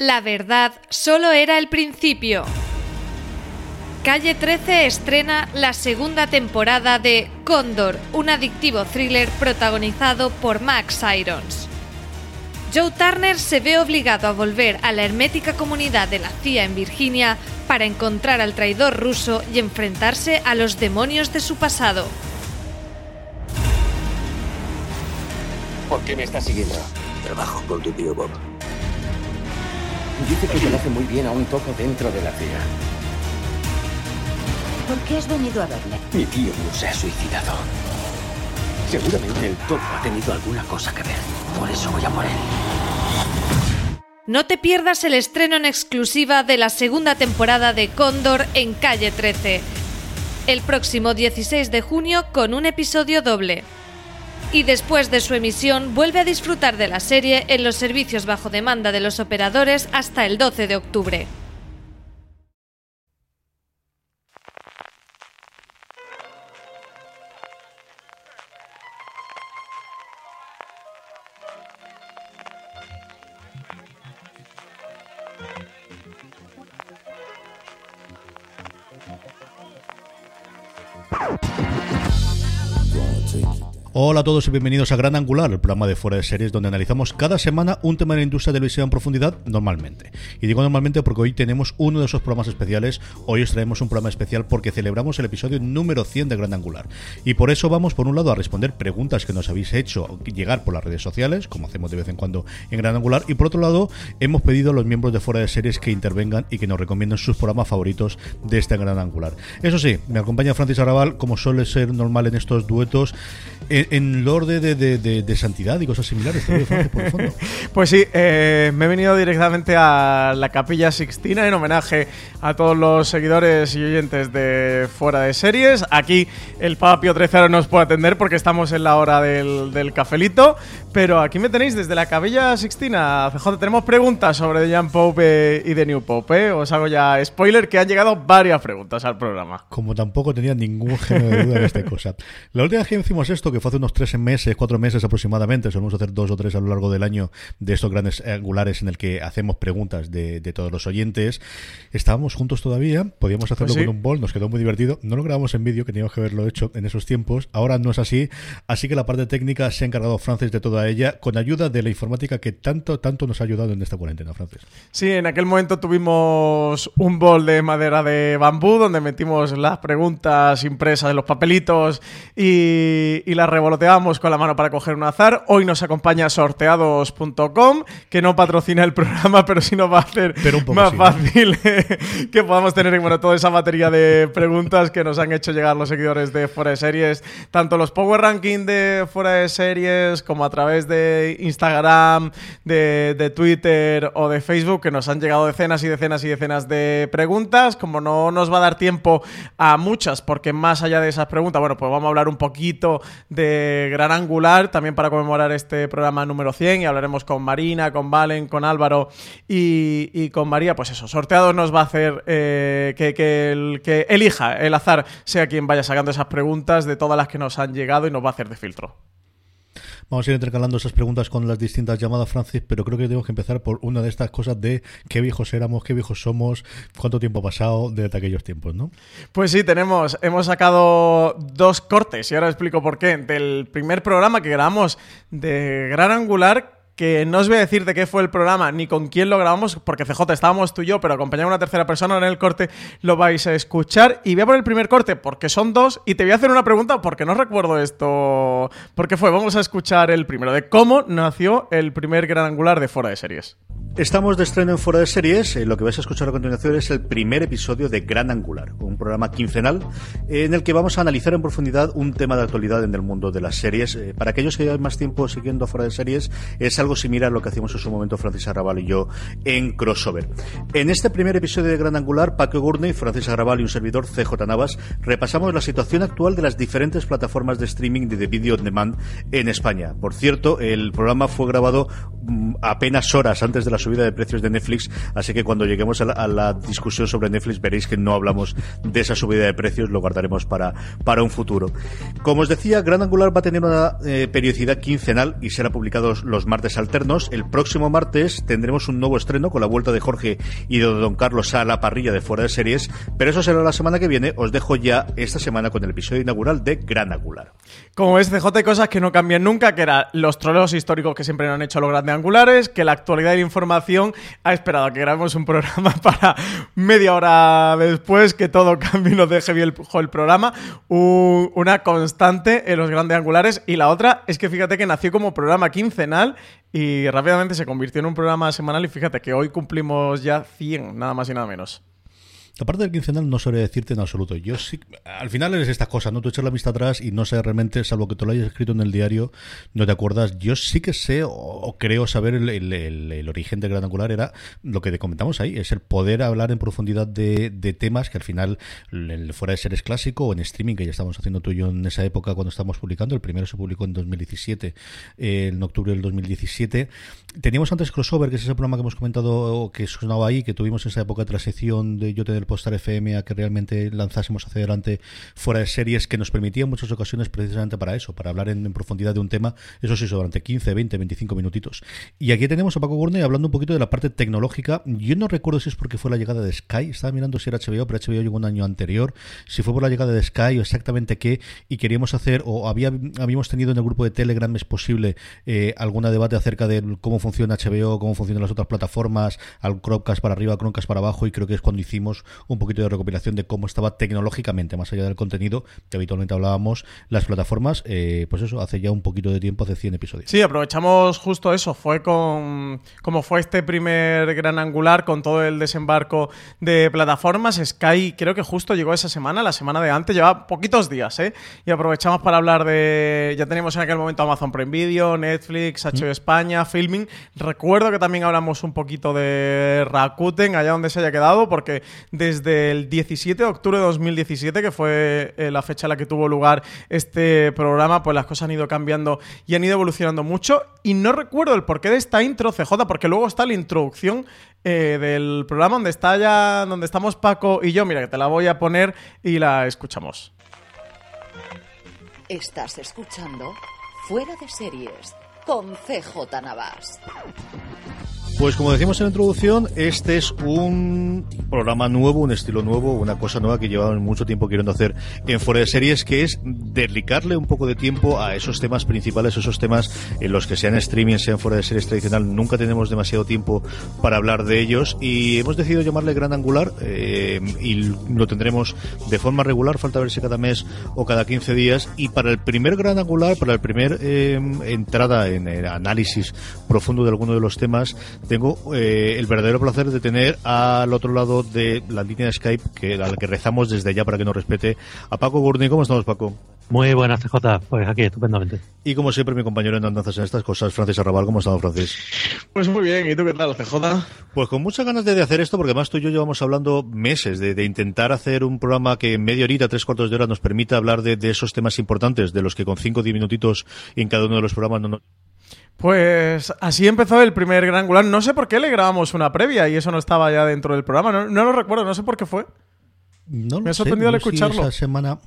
La verdad solo era el principio. Calle 13 estrena la segunda temporada de Cóndor, un adictivo thriller protagonizado por Max Irons. Joe Turner se ve obligado a volver a la hermética comunidad de la CIA en Virginia para encontrar al traidor ruso y enfrentarse a los demonios de su pasado. ¿Por qué me estás siguiendo? Trabajo con tu tío Bob. Dice que te hace muy bien a un topo dentro de la CIA. ¿Por qué has venido a verme? Mi tío no se ha suicidado. Seguramente el topo ha tenido alguna cosa que ver. Por eso voy a por él. No te pierdas el estreno en exclusiva de la segunda temporada de Cóndor en Calle 13. El próximo 16 de junio con un episodio doble y después de su emisión vuelve a disfrutar de la serie en los servicios bajo demanda de los operadores hasta el 12 de octubre. Hola a todos y bienvenidos a Gran Angular, el programa de fuera de series donde analizamos cada semana un tema de la industria de televisión en profundidad normalmente. Y digo normalmente porque hoy tenemos uno de esos programas especiales. Hoy os traemos un programa especial porque celebramos el episodio número 100 de Gran Angular. Y por eso vamos por un lado a responder preguntas que nos habéis hecho llegar por las redes sociales, como hacemos de vez en cuando en Gran Angular. Y por otro lado, hemos pedido a los miembros de fuera de series que intervengan y que nos recomienden sus programas favoritos de este Gran Angular. Eso sí, me acompaña Francis Arrabal, como suele ser normal en estos duetos en, el orden de, santidad y cosas similares. pues sí, eh, me he venido directamente a la Capilla Sixtina en homenaje a todos los seguidores y oyentes de Fuera de Series. Aquí el Papio 13 nos puede atender porque estamos en la hora del, cafelito, pero aquí me tenéis desde la Capilla Sixtina. CJ, tenemos preguntas sobre The Young Pope y The New Pope. ¿eh? Os hago ya spoiler que han llegado varias preguntas al programa. Como tampoco tenía ningún género de duda en esta cosa. La última vez que hicimos esto, que fue hace unos tres meses, cuatro meses aproximadamente, solemos hacer dos o tres a lo largo del año de estos grandes angulares en el que hacemos preguntas de, todos los oyentes. Estábamos juntos todavía, podíamos hacerlo pues con un bol, nos quedó muy divertido. No lo grabamos en vídeo, que teníamos que haberlo hecho en esos tiempos. Ahora no es así, así que la parte técnica se ha encargado Francis de toda ella, con ayuda de la informática que tanto, tanto nos ha ayudado en esta cuarentena, Francis. Sí, en aquel momento tuvimos un bol de madera de bambú donde metimos las preguntas impresas en los papelitos y, y las revoloteábamos con la mano para coger un azar. Hoy nos acompaña sorteados.com, que no patrocina el programa, pero sí nos va a hacer más fácil que podamos tener bueno, toda esa batería de preguntas que nos han hecho llegar los seguidores de Fuera de Series, tanto los Power Ranking de Fuera de Series como a través de Instagram, de, de Twitter o de Facebook, que nos han llegado decenas y decenas y decenas de preguntas. Como no nos va a dar tiempo a muchas, porque más allá de esas preguntas, bueno, pues vamos a hablar un poquito de Gran Angular, también para conmemorar este programa número 100 y hablaremos con Marina, con Valen, con Álvaro y, con María, pues eso, sorteado nos va a hacer eh, que, que elija el azar sea quien vaya sacando esas preguntas de todas las que nos han llegado y nos va a hacer de filtro. Vamos a ir intercalando esas preguntas con las distintas llamadas, Francis, pero creo que tenemos que empezar por una de estas cosas de qué viejos éramos, qué viejos somos, cuánto tiempo ha pasado desde aquellos tiempos, ¿no? Pues sí, tenemos, hemos sacado dos cortes y ahora explico por qué. Del primer programa que grabamos de Gran Angular, que no os voy a decir de qué fue el programa ni con quién lo grabamos, porque CJ estábamos tú y yo, pero acompañado de una tercera persona en el corte lo vais a escuchar. Y voy a por el primer corte porque son dos y te voy a hacer una pregunta porque no recuerdo esto. ¿Por fue? Vamos a escuchar el primero de cómo nació el primer gran angular de Fuera de Series. Estamos de estreno en Fuera de Series. Eh, lo que vais a escuchar a continuación es el primer episodio de Gran Angular, un programa quincenal en el que vamos a analizar en profundidad un tema de actualidad en el mundo de las series. Eh, para aquellos que llevan más tiempo siguiendo Fuera de Series, es algo similar a lo que hacíamos en su momento Francis Arrabal y yo en Crossover. En este primer episodio de Gran Angular, Paco Gurney, Francis Arrabal y un servidor CJ Navas repasamos la situación actual de las diferentes plataformas de streaming de video on demand en España. Por cierto, el programa fue grabado mm, apenas horas antes de la subida de precios de Netflix, así que cuando lleguemos a la, discusión sobre Netflix veréis que no hablamos de esa subida de precios, lo guardaremos para, para un futuro. Como os decía, Gran Angular va a tener una eh, periodicidad quincenal y será publicado los martes alternos. El próximo martes tendremos un nuevo estreno con la vuelta de Jorge y de Don Carlos a la parrilla de fuera de series, pero eso será la semana que viene. Os dejo ya esta semana con el episodio inaugural de Gran Angular. Como ves, CJ, hay cosas que no cambian nunca, que eran los troleos históricos que siempre han hecho los grandes angulares, que la actualidad y la información ha esperado a que grabemos un programa para media hora después que todo cambie y nos deje bien el, programa. una constante en los grandes angulares. Y la otra es que fíjate que nació como programa quincenal y rápidamente se convirtió en un programa semanal. Y fíjate que hoy cumplimos ya 100, nada más y nada menos. La parte del quincenal no sabría decirte en absoluto. Yo sí, al final es estas cosas, ¿no? Tú echas la vista atrás y no sé realmente, salvo que tú lo hayas escrito en el diario, no te acuerdas. Yo sí que sé o, creo saber el, origen del Gran Angular era lo que te comentamos ahí, es el poder hablar en profundidad de, temas que al final, fuera de seres clásico o en streaming, que ya estábamos haciendo tú y yo en esa época cuando estábamos publicando, el primero se publicó en 2017, eh, en octubre del 2017. Teníamos antes Crossover, que es ese programa que hemos comentado que sonaba ahí, que tuvimos en esa época de transición de yo tener Postar FM a que realmente lanzásemos hacia adelante fuera de series que nos permitían muchas ocasiones precisamente para eso, para hablar en, profundidad de un tema, eso sí, durante 15, 20, 25 minutitos. Y aquí tenemos a Paco Gurney hablando un poquito de la parte tecnológica. Yo no recuerdo si es porque fue la llegada de Sky, estaba mirando si era HBO, pero HBO llegó un año anterior, si fue por la llegada de Sky o exactamente qué, y queríamos hacer, o había, habíamos tenido en el grupo de Telegram, es posible, eh, alguna debate acerca de cómo funciona HBO, cómo funcionan las otras plataformas, al Chromecast para arriba, Chromecast para abajo, y creo que es cuando hicimos un poquito de recopilación de cómo estaba tecnológicamente, más allá del contenido que habitualmente hablábamos, las plataformas, eh, pues eso, hace ya un poquito de tiempo, hace 100 episodios. Sí, aprovechamos justo eso, fue con, como fue este primer gran angular con todo el desembarco de plataformas, Sky creo que justo llegó esa semana, la semana de antes, lleva poquitos días, ¿eh? Y aprovechamos para hablar de, ya teníamos en aquel momento Amazon Prime Video, Netflix, HBO España, Filming, recuerdo que también hablamos un poquito de Rakuten, allá donde se haya quedado, porque desde el 17 de octubre de 2017, que fue eh, la fecha en la que tuvo lugar este programa, pues las cosas han ido cambiando y han ido evolucionando mucho. Y no recuerdo el porqué de esta intro, CJ, porque luego está la introducción eh, del programa donde está ya, donde estamos Paco y yo. Mira, que te la voy a poner y la escuchamos. Estás escuchando Fuera de Series con CJ Navas. Pues como decimos en la introducción, este es un programa nuevo, un estilo nuevo, una cosa nueva que llevamos mucho tiempo queriendo hacer en Fuera de Series, que es dedicarle un poco de tiempo a esos temas principales, esos temas en los que sean streaming, sean Fuera de Series tradicional, nunca tenemos demasiado tiempo para hablar de ellos y hemos decidido llamarle Gran Angular eh, y lo tendremos de forma regular, falta ver si cada mes o cada 15 días y para el primer Gran Angular, para el primer eh, entrada en el análisis profundo de alguno de los temas, tengo eh, el verdadero placer de tener al otro lado de la línea de Skype, que al que rezamos desde ya para que nos respete, a Paco Gurney. ¿Cómo estamos, Paco? Muy buenas, CJ. Pues aquí, estupendamente. Y como siempre, mi compañero en andanzas en estas cosas, Francis Arrabal. ¿Cómo estamos, Francis? Pues muy bien. ¿Y tú qué tal, CJ? Pues con muchas ganas de, hacer esto, porque además tú y yo llevamos hablando meses de, intentar hacer un programa que en media horita, tres cuartos de hora, nos permita hablar de, esos temas importantes, de los que con cinco o diez minutitos en cada uno de los programas no nos pues así empezó el primer gran angular. No sé por qué le grabamos una previa y eso no estaba ya dentro del programa. No, lo recuerdo, no sé por qué fue. No Me ha sorprendido al escucharlo. esa semana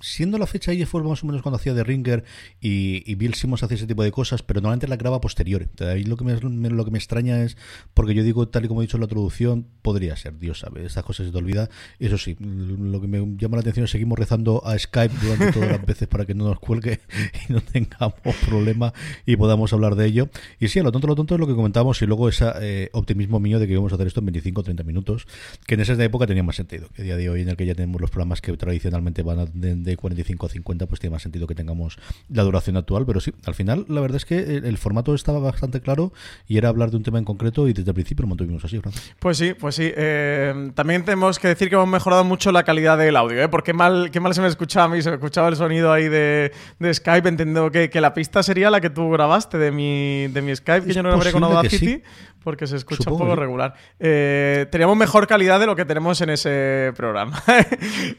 siendo la fecha ahí fue más o menos cuando hacía de Ringer y, Bill Simmons hacía ese tipo de cosas, pero normalmente la graba posterior. ahí lo que me, lo que me extraña es, porque yo digo, tal y como he dicho en la traducción, podría ser, Dios sabe, estas cosas se te olvida. Eso sí, lo que me llama la atención es seguimos rezando a Skype durante todas las veces para que no nos cuelgue y no tengamos problema y podamos hablar de ello. Y sí, a lo tonto, lo tonto es lo que comentamos y luego ese eh, optimismo mío de que íbamos a hacer esto en 25 o 30 minutos, que en esa época tenía más sentido. Que día de hoy en el que ya tenemos los programas que tradicionalmente van de, 45 a 50, pues tiene más sentido que tengamos la duración actual. Pero sí, al final la verdad es que el, formato estaba bastante claro y era hablar de un tema en concreto y desde el principio lo mantuvimos así, Pues sí, pues sí. Eh, también tenemos que decir que hemos mejorado mucho la calidad del audio, ¿eh? porque mal, qué mal se me escuchaba a mí, se me escuchaba el sonido ahí de, Skype, entiendo que, que, la pista sería la que tú grabaste de mi, de mi Skype, que yo no grabaré con Audacity porque se escucha un poco regular. Eh, teníamos mejor calidad de lo que tenemos en ese programa.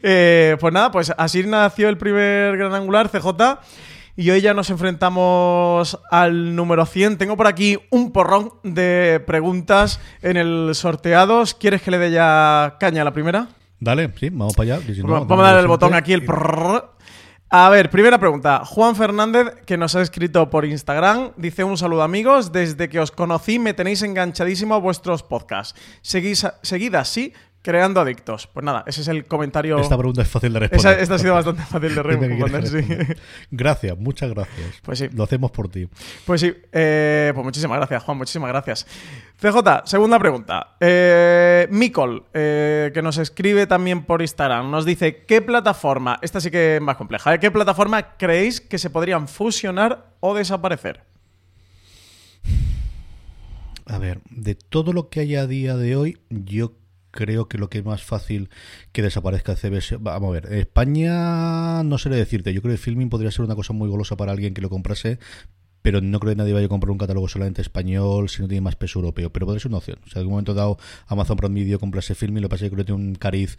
Eh, pues nada, pues así nació el primer gran angular, CJ. Y hoy ya nos enfrentamos al número 100. Tengo por aquí un porrón de preguntas en el sorteados. ¿Quieres que le dé ya caña a la primera? Dale, sí, vamos para allá. vamos a dar el botón aquí, el a ver, primera pregunta. Juan Fernández, que nos ha escrito por Instagram, dice un saludo amigos. Desde que os conocí me tenéis enganchadísimo a vuestros podcasts. Seguís, seguid así, creando adictos. Pues nada, ese es el comentario. Esta pregunta es fácil de responder. esta ha sido bastante fácil de responder, sí. Gracias, muchas gracias. Pues sí. Lo hacemos por ti. Pues sí, eh, pues muchísimas gracias, Juan, muchísimas gracias. CJ, segunda pregunta. Eh, Mikol, eh, que nos escribe también por Instagram, nos dice: ¿Qué plataforma, esta sí que es más compleja, ¿qué plataforma creéis que se podrían fusionar o desaparecer? A ver, de todo lo que hay a día de hoy, yo creo que lo que es más fácil que desaparezca CBS. Vamos a ver, España no sé decirte. Yo creo que Filming podría ser una cosa muy golosa para alguien que lo comprase, pero no creo que nadie vaya a comprar un catálogo solamente español si no tiene más peso europeo. Pero podría ser una opción. O sea, en algún momento dado Amazon Prime Video comprase Filming, lo que pasa es que creo que tiene un cariz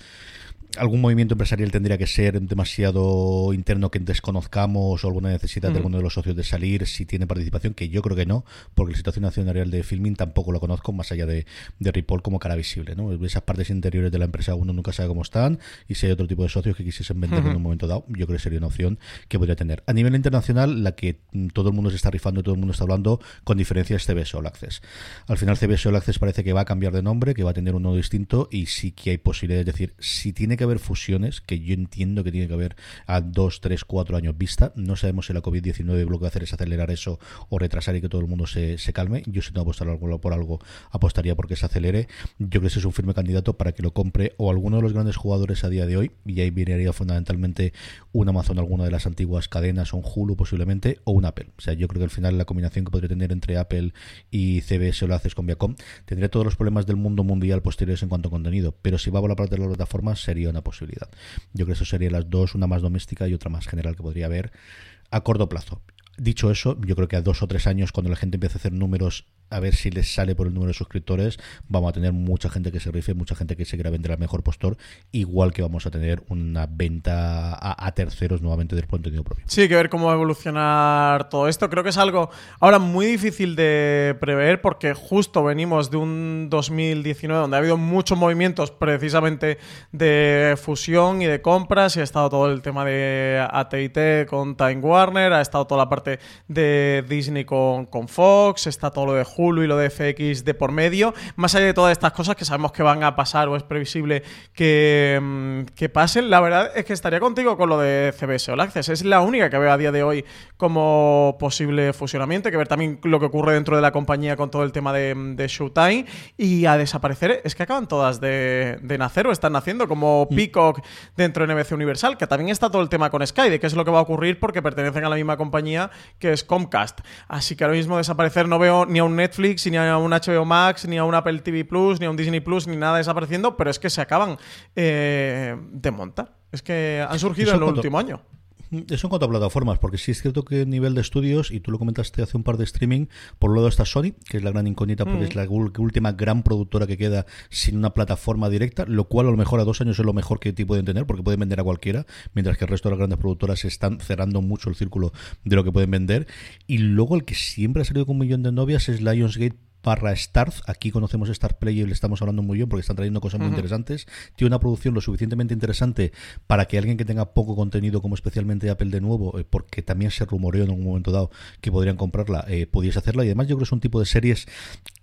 algún movimiento empresarial tendría que ser demasiado interno que desconozcamos o alguna necesidad de alguno de los socios de salir si tiene participación, que yo creo que no, porque la situación accionarial de Filming tampoco lo conozco, más allá de, de Ripoll como cara visible. ¿no? Esas partes interiores de la empresa uno nunca sabe cómo están y si hay otro tipo de socios que quisiesen vender en un momento dado, yo creo que sería una opción que podría tener. A nivel internacional, la que todo el mundo se está rifando y todo el mundo está hablando, con diferencia es CBS All Access. Al final CBS All Access parece que va a cambiar de nombre, que va a tener un nodo distinto y sí que hay posibilidades, es decir, si tiene que haber fusiones, que yo entiendo que tiene que haber a dos, tres, cuatro años vista. No sabemos si la COVID-19 lo que va hacer es acelerar eso o retrasar y que todo el mundo se, calme. Yo si que apostar por algo, apostaría porque se acelere. Yo creo que es un firme candidato para que lo compre o alguno de los grandes jugadores a día de hoy, y ahí viniería fundamentalmente un Amazon, alguna de las antiguas cadenas, un Hulu posiblemente, o un Apple. O sea, yo creo que al final la combinación que podría tener entre Apple y CBS o lo haces con Viacom, tendría todos los problemas del mundo mundial posteriores en cuanto a contenido, pero si va a la parte de las plataformas sería una posibilidad. Yo creo que eso serían las dos, una más doméstica y otra más general que podría haber a corto plazo. Dicho eso, yo creo que a dos o tres años, cuando la gente empiece a hacer números a ver si les sale por el número de suscriptores, vamos a tener mucha gente que se rife, mucha gente que se quiera vender al mejor postor, igual que vamos a tener una venta a, terceros nuevamente del contenido propio. Sí, que ver cómo va a evolucionar todo esto. Creo que es algo ahora muy difícil de prever porque justo venimos de un 2019 donde ha habido muchos movimientos precisamente de fusión y de compras y ha estado todo el tema de AT&T con Time Warner, ha estado toda la parte de Disney con, con Fox, está todo lo de Hulu y lo de FX de por medio. Más allá de todas estas cosas que sabemos que van a pasar o es previsible que, mm, que pasen, la verdad es que estaría contigo con lo de CBS All Access. Es la única que veo a día de hoy como posible fusionamiento. Hay que ver también lo que ocurre dentro de la compañía con todo el tema de, de Showtime. Y a desaparecer, es que acaban todas de, de, nacer o están naciendo, como mm. Peacock dentro de NBC Universal, que también está todo el tema con Sky, de qué es lo que va a ocurrir porque pertenecen a la misma compañía que es Comcast. Así que ahora mismo desaparecer no veo ni a un Netflix, ni a un HBO Max, ni a un Apple TV Plus, ni a un Disney Plus, ni nada desapareciendo, pero es que se acaban eh, de montar. Es que han surgido en el último año. Eso en cuanto a plataformas, porque sí es cierto que nivel de estudios, y tú lo comentaste hace un par de streaming, por un lado está Sony, que es la gran incógnita, porque es mm. la última gran productora que queda sin una plataforma directa, lo cual a lo mejor a dos años es lo mejor que te pueden tener, porque pueden vender a cualquiera, mientras que el resto de las grandes productoras están cerrando mucho el círculo de lo que pueden vender. Y luego el que siempre ha salido con un millón de novias es Lionsgate barra Starz. Aquí conocemos Star Play y le estamos hablando muy bien porque están trayendo cosas muy interesantes. Tiene una producción lo suficientemente interesante para que alguien que tenga poco contenido, como especialmente Apple de nuevo, eh, porque también se rumoreó en un momento dado que podrían comprarla, eh, pudiese hacerla. Y además yo creo que es un tipo de series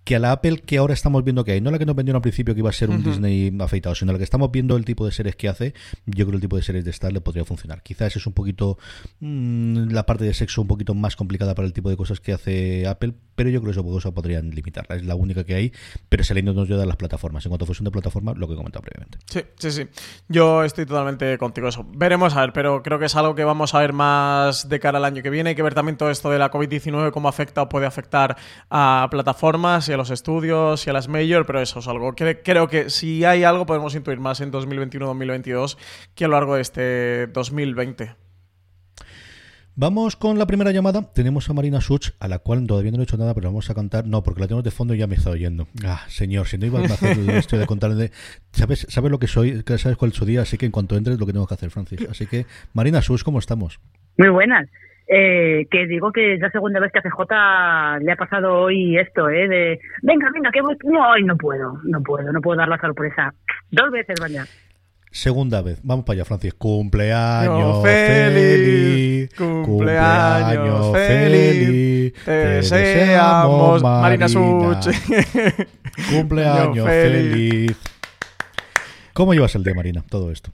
que a la Apple que ahora estamos viendo que hay, no la que nos vendieron al principio que iba a ser un Disney afeitado, sino la que estamos viendo el tipo de series que hace, yo creo que el tipo de series de Star le podría funcionar. Quizás es un poquito mm, la parte de sexo un poquito más complicada para el tipo de cosas que hace Apple, pero yo creo que eso podrían limitarla. Es la única que hay, pero se le nos ayuda a las plataformas. En cuanto a fusión de plataformas, lo que he comentado previamente. Sí, sí, sí. Yo estoy totalmente contigo eso. Veremos a ver, pero creo que es algo que vamos a ver más de cara al año que viene. Hay que ver también todo esto de la COVID-19, cómo afecta o puede afectar a plataformas y a los estudios y a las major, pero eso es algo que creo que si hay algo podemos intuir más en 2021-2022 que a lo largo de este 2020. Vamos con la primera llamada. Tenemos a Marina Such, a la cual todavía no he hecho nada, pero vamos a cantar. No, porque la tenemos de fondo y ya me está oyendo. Ah, señor, si no iba a hacer esto de contarle. ¿Sabes, ¿Sabes lo que soy? ¿Sabes cuál es su día? Así que en cuanto entres, lo que tengo que hacer, Francis. Así que, Marina Such, ¿cómo estamos? Muy buenas. Eh, que digo que es la segunda vez que a CJ le ha pasado hoy esto, ¿eh? De, venga, venga, que voy... No, hoy no puedo, no puedo, no puedo dar la sorpresa. Dos veces, vaya. Segunda vez. Vamos para allá, Francis. Cumpleaños feliz. Cumpleaños feliz. Te deseamos, Marina, Such. Cumpleaños feliz. ¿Cómo llevas el día, Marina, todo esto?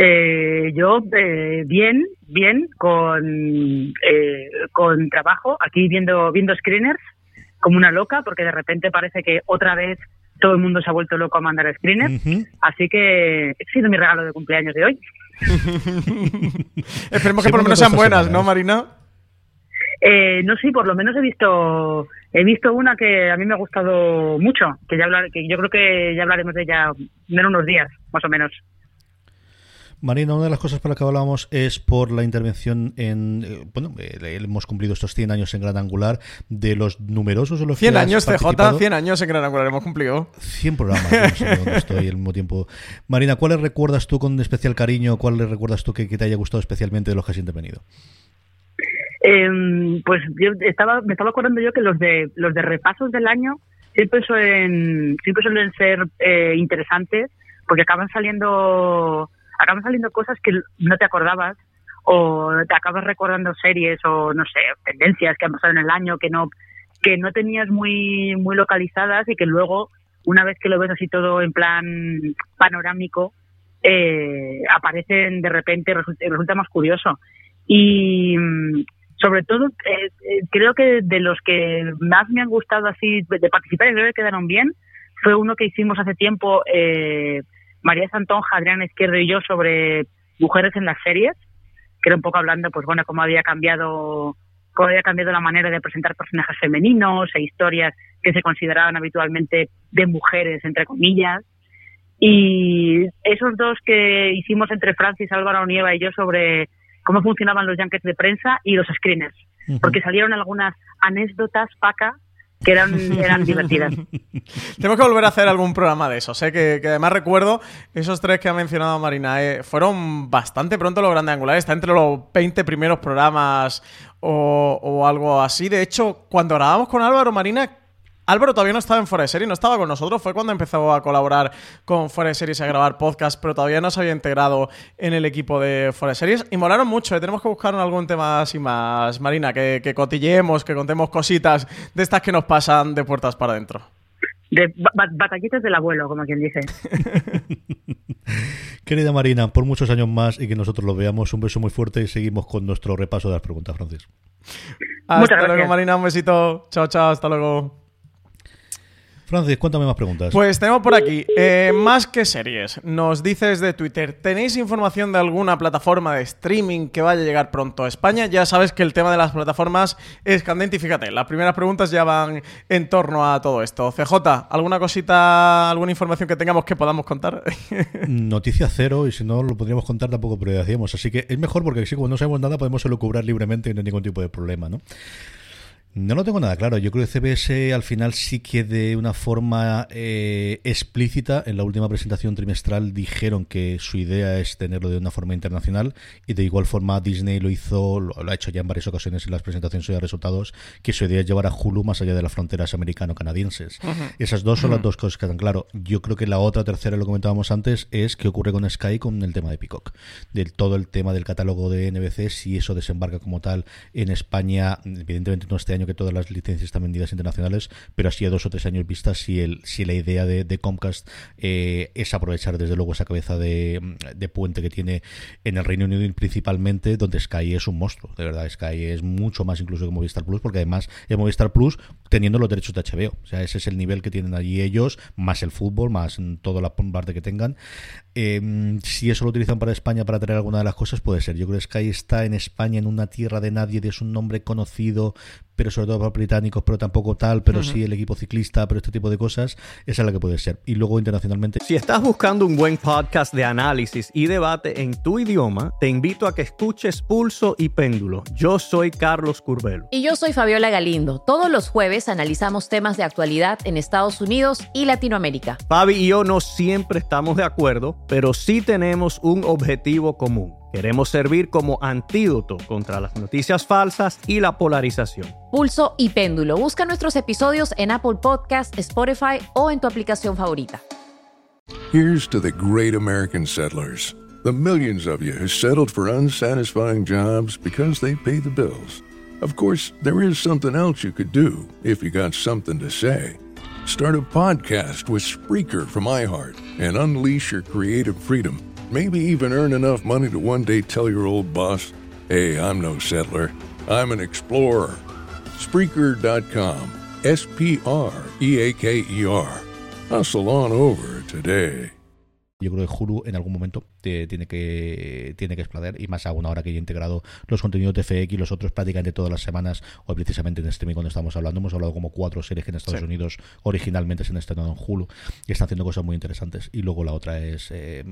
Eh, yo, eh, bien, bien, con, eh, con trabajo, aquí viendo, viendo screeners, como una loca, porque de repente parece que otra vez todo el mundo se ha vuelto loco a mandar screeners. Así que ha sido mi regalo de cumpleaños de hoy. Esperemos que por lo menos sean buenas, ¿no, Marina? Eh, no sé, por lo menos he visto he visto una que a mí me ha gustado mucho, que ya hablar, que yo creo que ya hablaremos de ella en unos días, más o menos. Marina, una de las cosas para las que hablábamos es por la intervención en. Eh, bueno, eh, hemos cumplido estos 100 años en Gran Angular, de los numerosos de los 100 años, CJ, 100 años en Gran Angular, hemos cumplido. 100 programas, no sé dónde estoy al mismo tiempo. Marina, ¿cuáles recuerdas tú con especial cariño? ¿Cuáles recuerdas tú que, te haya gustado especialmente de los que has intervenido? Eh, pues yo estaba, me estaba acordando yo que los de los de repasos del año siempre suelen, siempre suelen ser eh, interesantes porque acaban saliendo acaban saliendo cosas que no te acordabas o te acabas recordando series o no sé, tendencias que han pasado en el año que no que no tenías muy muy localizadas y que luego una vez que lo ves así todo en plan panorámico eh, aparecen de repente resulta, resulta más curioso. Y mm, sobre todo eh, eh, creo que de los que más me han gustado así de participar y creo que quedaron bien fue uno que hicimos hace tiempo eh, María Santonja, Adrián Izquierdo y yo sobre mujeres en las series, que era un poco hablando, pues bueno, cómo había cambiado cómo había cambiado la manera de presentar personajes femeninos e historias que se consideraban habitualmente de mujeres, entre comillas. Y esos dos que hicimos entre Francis, Álvaro Nieva y yo sobre cómo funcionaban los junkets de prensa y los screeners, porque salieron algunas anécdotas, paca, eran, divertidas. Tengo que volver a hacer algún programa de eso. Sé que, además recuerdo esos tres que ha mencionado Marina. Eh, fueron bastante pronto los grandes angulares. Está entre los 20 primeros programas o, o, algo así. De hecho, cuando grabamos con Álvaro Marina, Álvaro todavía no estaba en Fuera de Series, no estaba con nosotros. Fue cuando empezó a colaborar con Fuera de Series a grabar podcast, pero todavía no se había integrado en el equipo de Fuera de Series. Y molaron mucho. ¿eh? Tenemos que buscar algún tema así más, Marina, que, que cotilleemos, que contemos cositas de estas que nos pasan de puertas para adentro. De batallitas del abuelo, como quien dice. Querida Marina, por muchos años más y que nosotros lo veamos, un beso muy fuerte y seguimos con nuestro repaso de las preguntas, Francis. Hasta luego, Marina, un besito. Chao, chao, hasta luego. Francis, cuéntame más preguntas. Pues tenemos por aquí, eh, más que series, nos dices de Twitter, ¿tenéis información de alguna plataforma de streaming que vaya a llegar pronto a España? Ya sabes que el tema de las plataformas es candente y fíjate, las primeras preguntas ya van en torno a todo esto. CJ, ¿alguna cosita, alguna información que tengamos que podamos contar? Noticia cero y si no lo podríamos contar tampoco pero decíamos. Así que es mejor porque si como no sabemos nada podemos lucubrar libremente y no hay ningún tipo de problema, ¿no? No lo tengo nada claro. Yo creo que CBS al final sí que de una forma eh, explícita en la última presentación trimestral dijeron que su idea es tenerlo de una forma internacional y de igual forma Disney lo hizo, lo, ha hecho ya en varias ocasiones en las presentaciones de resultados, que su idea es llevar a Hulu más allá de las fronteras americano-canadienses. Esas dos son las dos cosas que están claro. Yo creo que la otra tercera, lo comentábamos antes, es qué ocurre con Sky con el tema de Peacock. Del todo el tema del catálogo de NBC, si eso desembarca como tal en España, evidentemente no este año que todas las licencias están vendidas internacionales, pero así a dos o tres años vistas, si, el, si la idea de, Comcast eh, es aprovechar desde luego esa cabeza de, puente que tiene en el Reino Unido principalmente, donde Sky es un monstruo, de verdad, Sky es mucho más incluso que Movistar Plus, porque además es Movistar Plus teniendo los derechos de HBO, o sea, ese es el nivel que tienen allí ellos, más el fútbol, más toda la parte que tengan. Eh, si eso lo utilizan para España para traer alguna de las cosas, puede ser. Yo creo que Sky está en España en una tierra de nadie, es un nombre conocido, pero sobre todo para británicos, pero tampoco tal, pero sí el equipo ciclista, pero este tipo de cosas, esa es la que puede ser. Y luego internacionalmente. Si estás buscando un buen podcast de análisis y debate en tu idioma, te invito a que escuches Pulso y Péndulo. Yo soy Carlos Curbelo. Y yo soy Fabiola Galindo. Todos los jueves analizamos temas de actualidad en Estados Unidos y Latinoamérica. Fabi y yo no siempre estamos de acuerdo, pero sí tenemos un objetivo común Queremos servir como antídoto contra las noticias falsas y la polarización. Pulso y péndulo. Busca nuestros episodios en Apple Podcast, Spotify o en tu aplicación favorita. Here's to the great American settlers. The millions of you who settled for unsatisfying jobs because they pay the bills. Of course, there is something else you could do if you got something to say. Start a podcast with Spreaker from iHeart and unleash your creative freedom. Maybe even earn enough money to one day tell your old boss, hey, I'm no settler, I'm an explorer. Spreaker.com. S P R E A K E R. Hustle on over today. Yo creo que Hulu en algún momento tiene que tiene que explotar y más aún ahora que ya integrado los contenidos de FX y los otros prácticamente todas las semanas hoy precisamente en streaming cuando estamos hablando hemos hablado como cuatro series que en Estados Unidos originalmente se han estrenado en Hulu y están haciendo cosas muy interesantes. Y luego la otra es eh,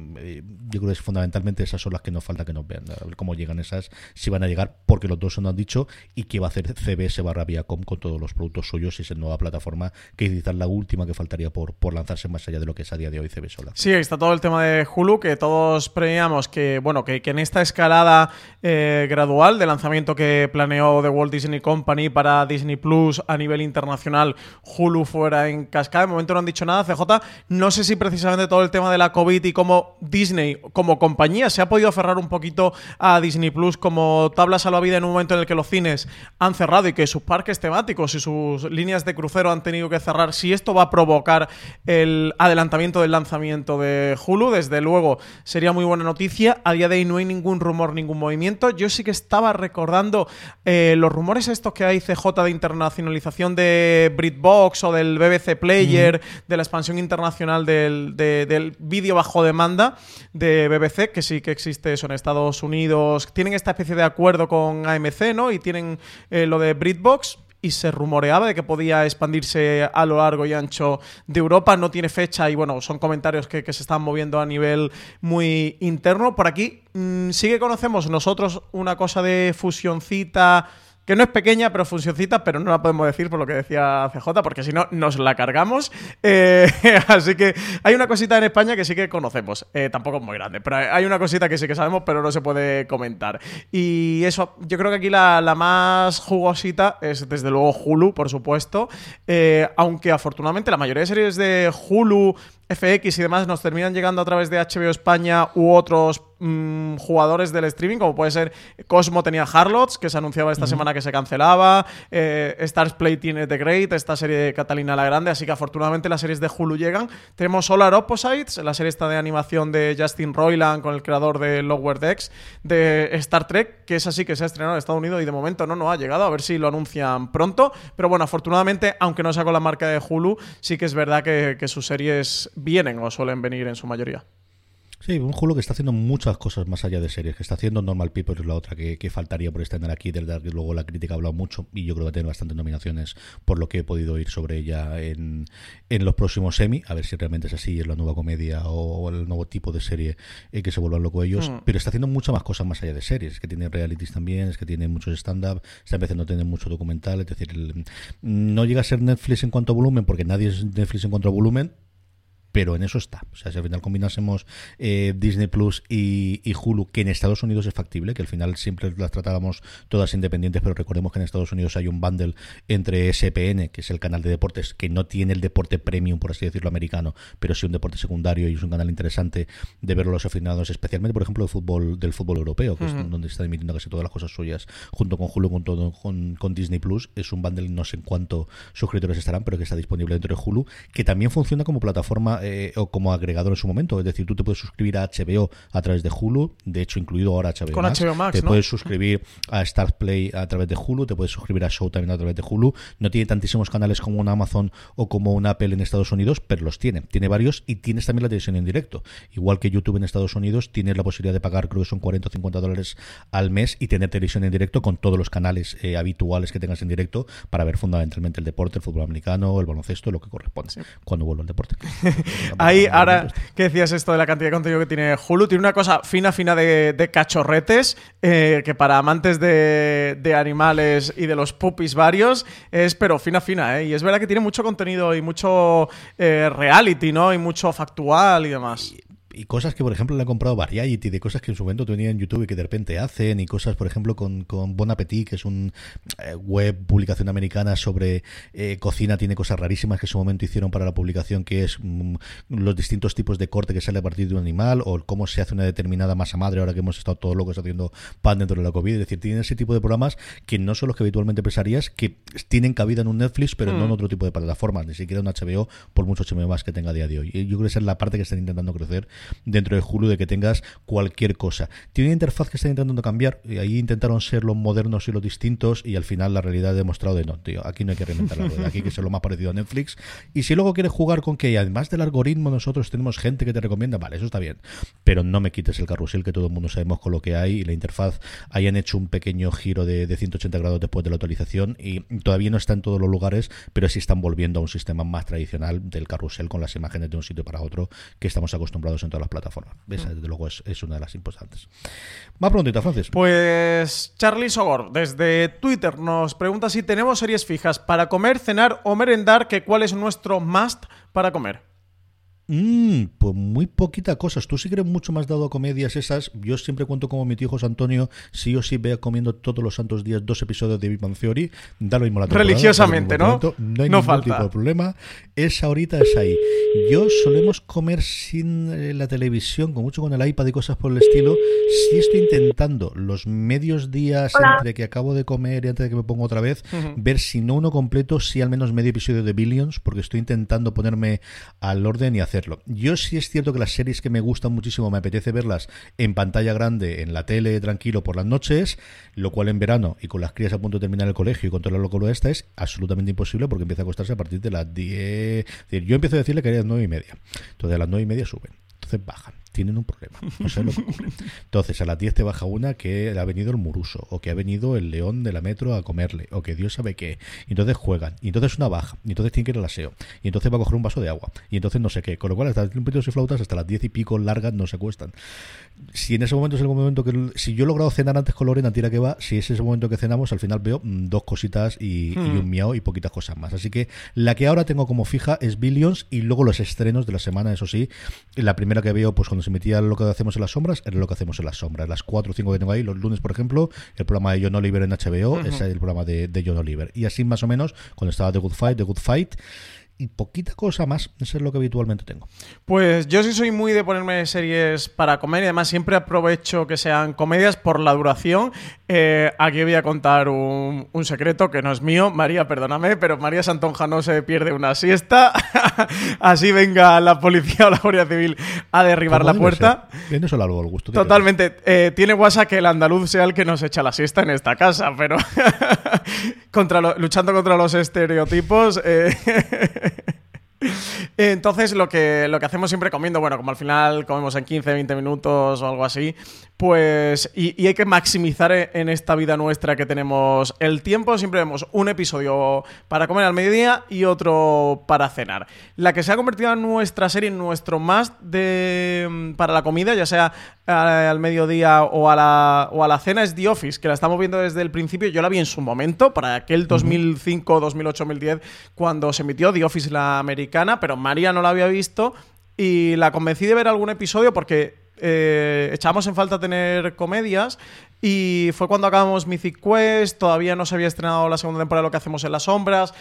yo creo que es fundamentalmente esas son las que nos falta que nos vean a ver cómo llegan esas si van a llegar porque los dos se nos han dicho y qué va a hacer CBS barra Viacom con todos los productos suyos y esa nueva plataforma que quizás la última que faltaría por, por lanzarse más allá de lo que es a día de hoy CBS sola. Sí está todo el tema de Hulu que todos premiamos que, bueno, que, en esta escalada eh, gradual de lanzamiento que planeó The Walt Disney Company para Disney Plus a nivel internacional, Hulu fuera en cascada. De momento no han dicho nada, CJ. No sé si precisamente todo el tema de la COVID y cómo Disney, como compañía, se ha podido aferrar un poquito a Disney Plus como tabla salvavidas en un momento en el que los cines han cerrado y que sus parques temáticos y sus líneas de crucero han tenido que cerrar. Si esto va a provocar el adelantamiento del lanzamiento de Hulu, desde luego sería muy buena noticia. A día de hoy no hay ningún rumor, ningún movimiento. Yo sí que estaba recordando eh, los rumores estos que hay CJ de internacionalización de BritBox o del BBC Player, de la expansión internacional del, vídeo bajo demanda de BBC, que sí que existe eso en Estados Unidos. Tienen esta especie de acuerdo con AMC, ¿no? Y tienen eh, lo de BritBox y se rumoreaba de que podía expandirse a lo largo y ancho de Europa. No tiene fecha y bueno, son comentarios que, se están moviendo a nivel muy interno. Por aquí mm, sí que conocemos nosotros una cosa de fusioncita que no es pequeña, pero funcioncita, pero no la podemos decir por lo que decía CJ, porque si no, nos la cargamos. Eh, así que hay una cosita en España que sí que conocemos. Eh, tampoco es muy grande, pero hay una cosita que sí que sabemos, pero no se puede comentar. Y eso, yo creo que aquí la, más jugosita es desde luego Hulu, por supuesto. Eh, aunque afortunadamente la mayoría de series de Hulu FX y demás nos terminan llegando a través de HBO España u otros mm, jugadores del streaming, como puede ser Cosmo tenía Harlots, que se anunciaba esta semana que se cancelaba, eh, Stars Play tiene The Great, esta serie de Catalina la Grande, así que afortunadamente las series de Hulu llegan. Tenemos Solar Opposites, la serie esta de animación de Justin Roiland con el creador de Lower Decks, de Star Trek, que es así que se ha estrenado en Estados Unidos y de momento no, no ha llegado, a ver si lo anuncian pronto, pero bueno, afortunadamente, aunque no sea con la marca de Hulu, sí que es verdad que, que sus series vienen o suelen venir en su mayoría. Sí, un Hulu que está haciendo muchas cosas más allá de series, que está haciendo Normal People es la otra que, faltaría por estar aquí, desde que luego la crítica ha hablado mucho y yo creo que va a tener bastantes nominaciones por lo que he podido oír sobre ella en, en los próximos semi, a ver si realmente es así, es la nueva comedia o, el nuevo tipo de serie en que se vuelvan locos ellos, mm. pero está haciendo muchas más cosas más allá de series, es que tiene realities también, es que tiene muchos stand-up, está empezando a tener mucho documental, es decir, no llega a ser Netflix en cuanto a volumen, porque nadie es Netflix en cuanto a volumen, pero en eso está. O sea, si al final combinásemos eh, Disney Plus y, Hulu, que en Estados Unidos es factible, que al final siempre las tratábamos todas independientes, pero recordemos que en Estados Unidos hay un bundle entre SPN, que es el canal de deportes, que no tiene el deporte premium, por así decirlo, americano, pero sí un deporte secundario y es un canal interesante de ver los afinados, especialmente, por ejemplo, fútbol, del fútbol europeo, que es donde está emitiendo casi todas las cosas suyas, junto con Hulu, con, con, con Disney Plus. Es un bundle, no sé en cuánto suscriptores estarán, pero que está disponible dentro de Hulu, que también funciona como plataforma eh, o como agregador en su momento. Es decir, tú te puedes suscribir a HBO a través de Hulu, de hecho, incluido ahora HBO, Con Max. HBO Max. Te puedes suscribir a Star Play a través de Hulu, te puedes suscribir a Show también a través de Hulu. No tiene tantísimos canales como una Amazon o como una Apple en Estados Unidos, pero los tiene. Tiene varios y tienes también la televisión en directo. Igual que YouTube en Estados Unidos, tienes la posibilidad de pagar, creo que son 40 o 50 dólares al mes y tener televisión en directo con todos los canales eh, habituales que tengas en directo para ver fundamentalmente el deporte, el fútbol americano, el baloncesto, lo que corresponde cuando vuelvo al deporte. Ahí, ahora, ¿qué decías esto de la cantidad de contenido que tiene Hulu? Tiene una cosa fina, fina de, cachorretes, eh, que para amantes de, animales y de los puppies varios es, pero fina, fina, ¿eh? Y es verdad que tiene mucho contenido y mucho eh, reality, ¿no? Y mucho factual y demás y cosas que, por ejemplo, le han comprado Variety, de cosas que en su momento tenía en YouTube y que de repente hacen, y cosas, por ejemplo, con, con Bon Appetit, que es un eh, web publicación americana sobre eh, cocina, tiene cosas rarísimas que en su momento hicieron para la publicación, que es mm, los distintos tipos de corte que sale a partir de un animal, o cómo se hace una determinada masa madre, ahora que hemos estado todos locos haciendo pan dentro de la COVID. Es decir, tienen ese tipo de programas que no son los que habitualmente pensarías, que tienen cabida en un Netflix, pero no en mm. otro tipo de plataformas, ni siquiera un HBO, por mucho HBO más que tenga a día de hoy. Y yo creo que esa es la parte que están intentando crecer dentro de Hulu de que tengas cualquier cosa. Tiene una interfaz que están intentando cambiar y ahí intentaron ser los modernos y los distintos y al final la realidad ha demostrado de no, tío, aquí no hay que reinventar la rueda, aquí hay que ser lo más parecido a Netflix. Y si luego quieres jugar con que además del algoritmo nosotros tenemos gente que te recomienda, vale, eso está bien, pero no me quites el carrusel que todo el mundo sabemos con lo que hay y la interfaz hayan hecho un pequeño giro de, de 180 grados después de la actualización y todavía no está en todos los lugares, pero sí están volviendo a un sistema más tradicional del carrusel con las imágenes de un sitio para otro que estamos acostumbrados en todas las plataformas. Esa, desde luego, es, una de las importantes. Más preguntita, Francis. Pues Charlie Sogor, desde Twitter, nos pregunta si tenemos series fijas para comer, cenar o merendar, que cuál es nuestro must para comer. Mm, pues muy poquita cosas. Tú sí que eres mucho más dado a comedias esas. Yo siempre cuento como mi tío José Antonio, sí o sí vea comiendo todos los santos días dos episodios de Big Bang Theory, da lo mismo la Religiosamente, ¿no? no hay ningún falta. tipo de problema. Esa ahorita es ahí. Yo solemos comer sin eh, la televisión, con mucho con el iPad y cosas por el estilo. Sí estoy intentando los medios días entre que acabo de comer y antes de que me pongo otra vez, ver si no uno completo, si al menos medio episodio de Billions, porque estoy intentando ponerme al orden y hacer yo sí es cierto que las series que me gustan muchísimo me apetece verlas en pantalla grande, en la tele, tranquilo por las noches, lo cual en verano y con las crías a punto de terminar el colegio y controlar lo que esta es absolutamente imposible porque empieza a acostarse a partir de las 10. yo empiezo a decirle que a las 9 y media. Entonces a las 9 y media suben. Entonces bajan tienen un problema. No sé lo que ocurre. Entonces, a las 10 te baja una que ha venido el muruso, o que ha venido el león de la metro a comerle, o que Dios sabe qué. Y entonces juegan, y entonces una baja, y entonces tiene que ir al aseo, y entonces va a coger un vaso de agua, y entonces no sé qué. Con lo cual, hasta los y flautas, hasta las 10 y pico largas no se cuestan. Si en ese momento es el momento que. Si yo he logrado cenar antes con Lorena, tira que va, si es ese momento que cenamos, al final veo mm, dos cositas y, hmm. un miau y poquitas cosas más. Así que la que ahora tengo como fija es Billions, y luego los estrenos de la semana, eso sí. La primera que veo, pues cuando se emitía lo que hacemos en las sombras es lo que hacemos en las sombras. Las cuatro o cinco que tengo ahí, los lunes, por ejemplo, el programa de John Oliver en HBO, es el programa de, de John Oliver. Y así más o menos, cuando estaba The Good Fight, The Good Fight, y poquita cosa más. Eso es lo que habitualmente tengo. Pues yo sí soy muy de ponerme series para comer y además siempre aprovecho que sean comedias por la duración. Eh, aquí voy a contar un, secreto que no es mío. María, perdóname, pero María Santonja no se pierde una siesta. Así venga la policía o la Guardia Civil a derribar la puerta. Viene solo algo al gusto. Totalmente. Eh, tiene guasa que el andaluz sea el que nos echa la siesta en esta casa, pero contra luchando contra los estereotipos. Eh, Entonces, lo que, lo que hacemos siempre comiendo, bueno, como al final comemos en 15, 20 minutos o algo así, pues. Y, hay que maximizar e, en esta vida nuestra que tenemos el tiempo. Siempre vemos un episodio para comer al mediodía y otro para cenar. La que se ha convertido en nuestra serie, en nuestro más de, para la comida, ya sea al mediodía o a, la, o a la cena, es The Office, que la estamos viendo desde el principio. Yo la vi en su momento, para aquel 2005, 2008, 2010, cuando se emitió The Office la americana, pero María no la había visto y la convencí de ver algún episodio porque eh, echábamos en falta tener comedias y fue cuando acabamos Mythic Quest, todavía no se había estrenado la segunda temporada de lo que hacemos en las sombras,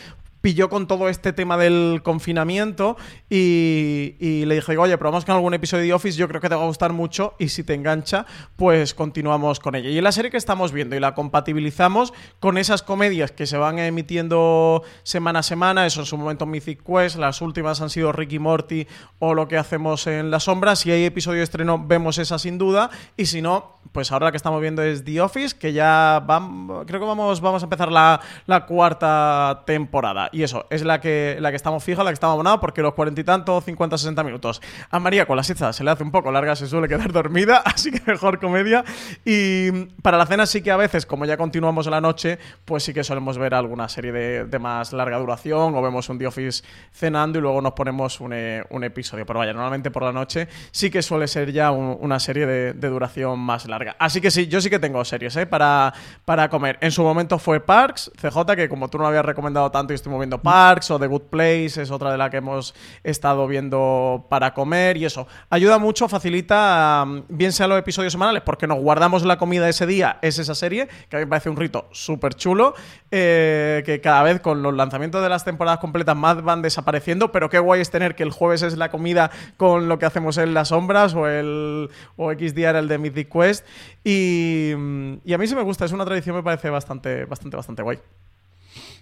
pilló con todo este tema del confinamiento y, le dije, oye, probamos con algún episodio de Office, yo creo que te va a gustar mucho y si te engancha, pues continuamos con ella. Y la serie que estamos viendo y la compatibilizamos con esas comedias que se van emitiendo semana a semana, eso en su momento Mythic Quest, las últimas han sido Ricky Morty o lo que hacemos en las sombras, si hay episodio de estreno vemos esa sin duda y si no, pues ahora la que estamos viendo es The Office, que ya vamos, creo que vamos, vamos a empezar la cuarta temporada. Y eso, es la que, la que estamos fija, la que estamos abonada, porque los cuarenta y tantos, 50, 60 minutos. A María con la siesta se le hace un poco larga, se suele quedar dormida, así que mejor comedia. Y para la cena sí que a veces, como ya continuamos la noche, pues sí que solemos ver alguna serie de, más larga duración o vemos un The Office cenando y luego nos ponemos un, eh, episodio. Pero vaya, normalmente por la noche sí que suele ser ya una serie de, duración más larga. Así que sí, yo sí que tengo series ¿eh? para, para comer. En su momento fue Parks, CJ, que como tú no habías recomendado tanto y estoy moviendo Parks o The Good Place, es otra de la que hemos estado viendo para comer y eso. Ayuda mucho, facilita, bien sea los episodios semanales, porque nos guardamos la comida ese día, es esa serie, que a mí me parece un rito súper chulo, eh, que cada vez con los lanzamientos de las temporadas completas más van desapareciendo, pero qué guay es tener que el jueves es la comida con lo que hacemos en las sombras o el o X día era el de Mythic Quest y, y a mí sí me gusta, es una tradición me parece bastante, bastante, bastante guay.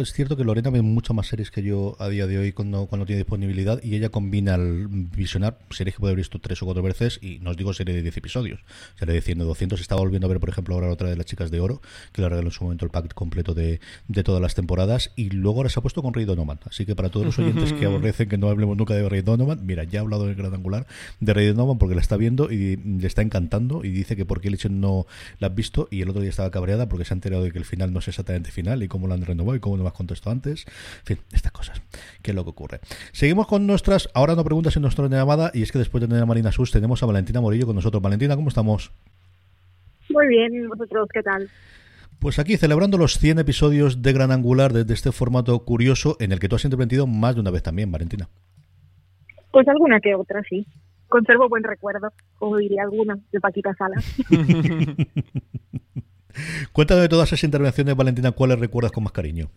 Es cierto que Lorena ve mucho más series que yo a día de hoy cuando, cuando tiene disponibilidad y ella combina al visionar series que puede haber visto tres o cuatro veces y no os digo serie de 10 episodios, serie de 100 o 200. Estaba volviendo a ver, por ejemplo, ahora otra de las chicas de oro, que le regaló en su momento el pack completo de, todas las temporadas y luego ahora se ha puesto con Rey Donovan. Así que para todos los oyentes que aborrecen que no hablemos nunca de Rey Donovan, mira, ya ha hablado en el gran angular de Rey Donovan porque la está viendo y le está encantando y dice que por qué Leche no la has visto y el otro día estaba cabreada porque se ha enterado de que el final no es exactamente final y cómo lo han renovado y cómo no me has contestado antes. En fin, estas cosas. ¿Qué es lo que ocurre? Seguimos con nuestras, ahora no preguntas en nuestra llamada, y es que después de tener a Marina Sus, tenemos a Valentina Morillo con nosotros. Valentina, ¿cómo estamos? Muy bien, vosotros, ¿qué tal? Pues aquí celebrando los 100 episodios de Gran Angular de, este formato curioso en el que tú has intervenido más de una vez también, Valentina. Pues alguna que otra, sí. Conservo buen recuerdo, como diría alguna, de Paquita Sala. Cuéntame de todas esas intervenciones, Valentina, ¿cuáles recuerdas con más cariño?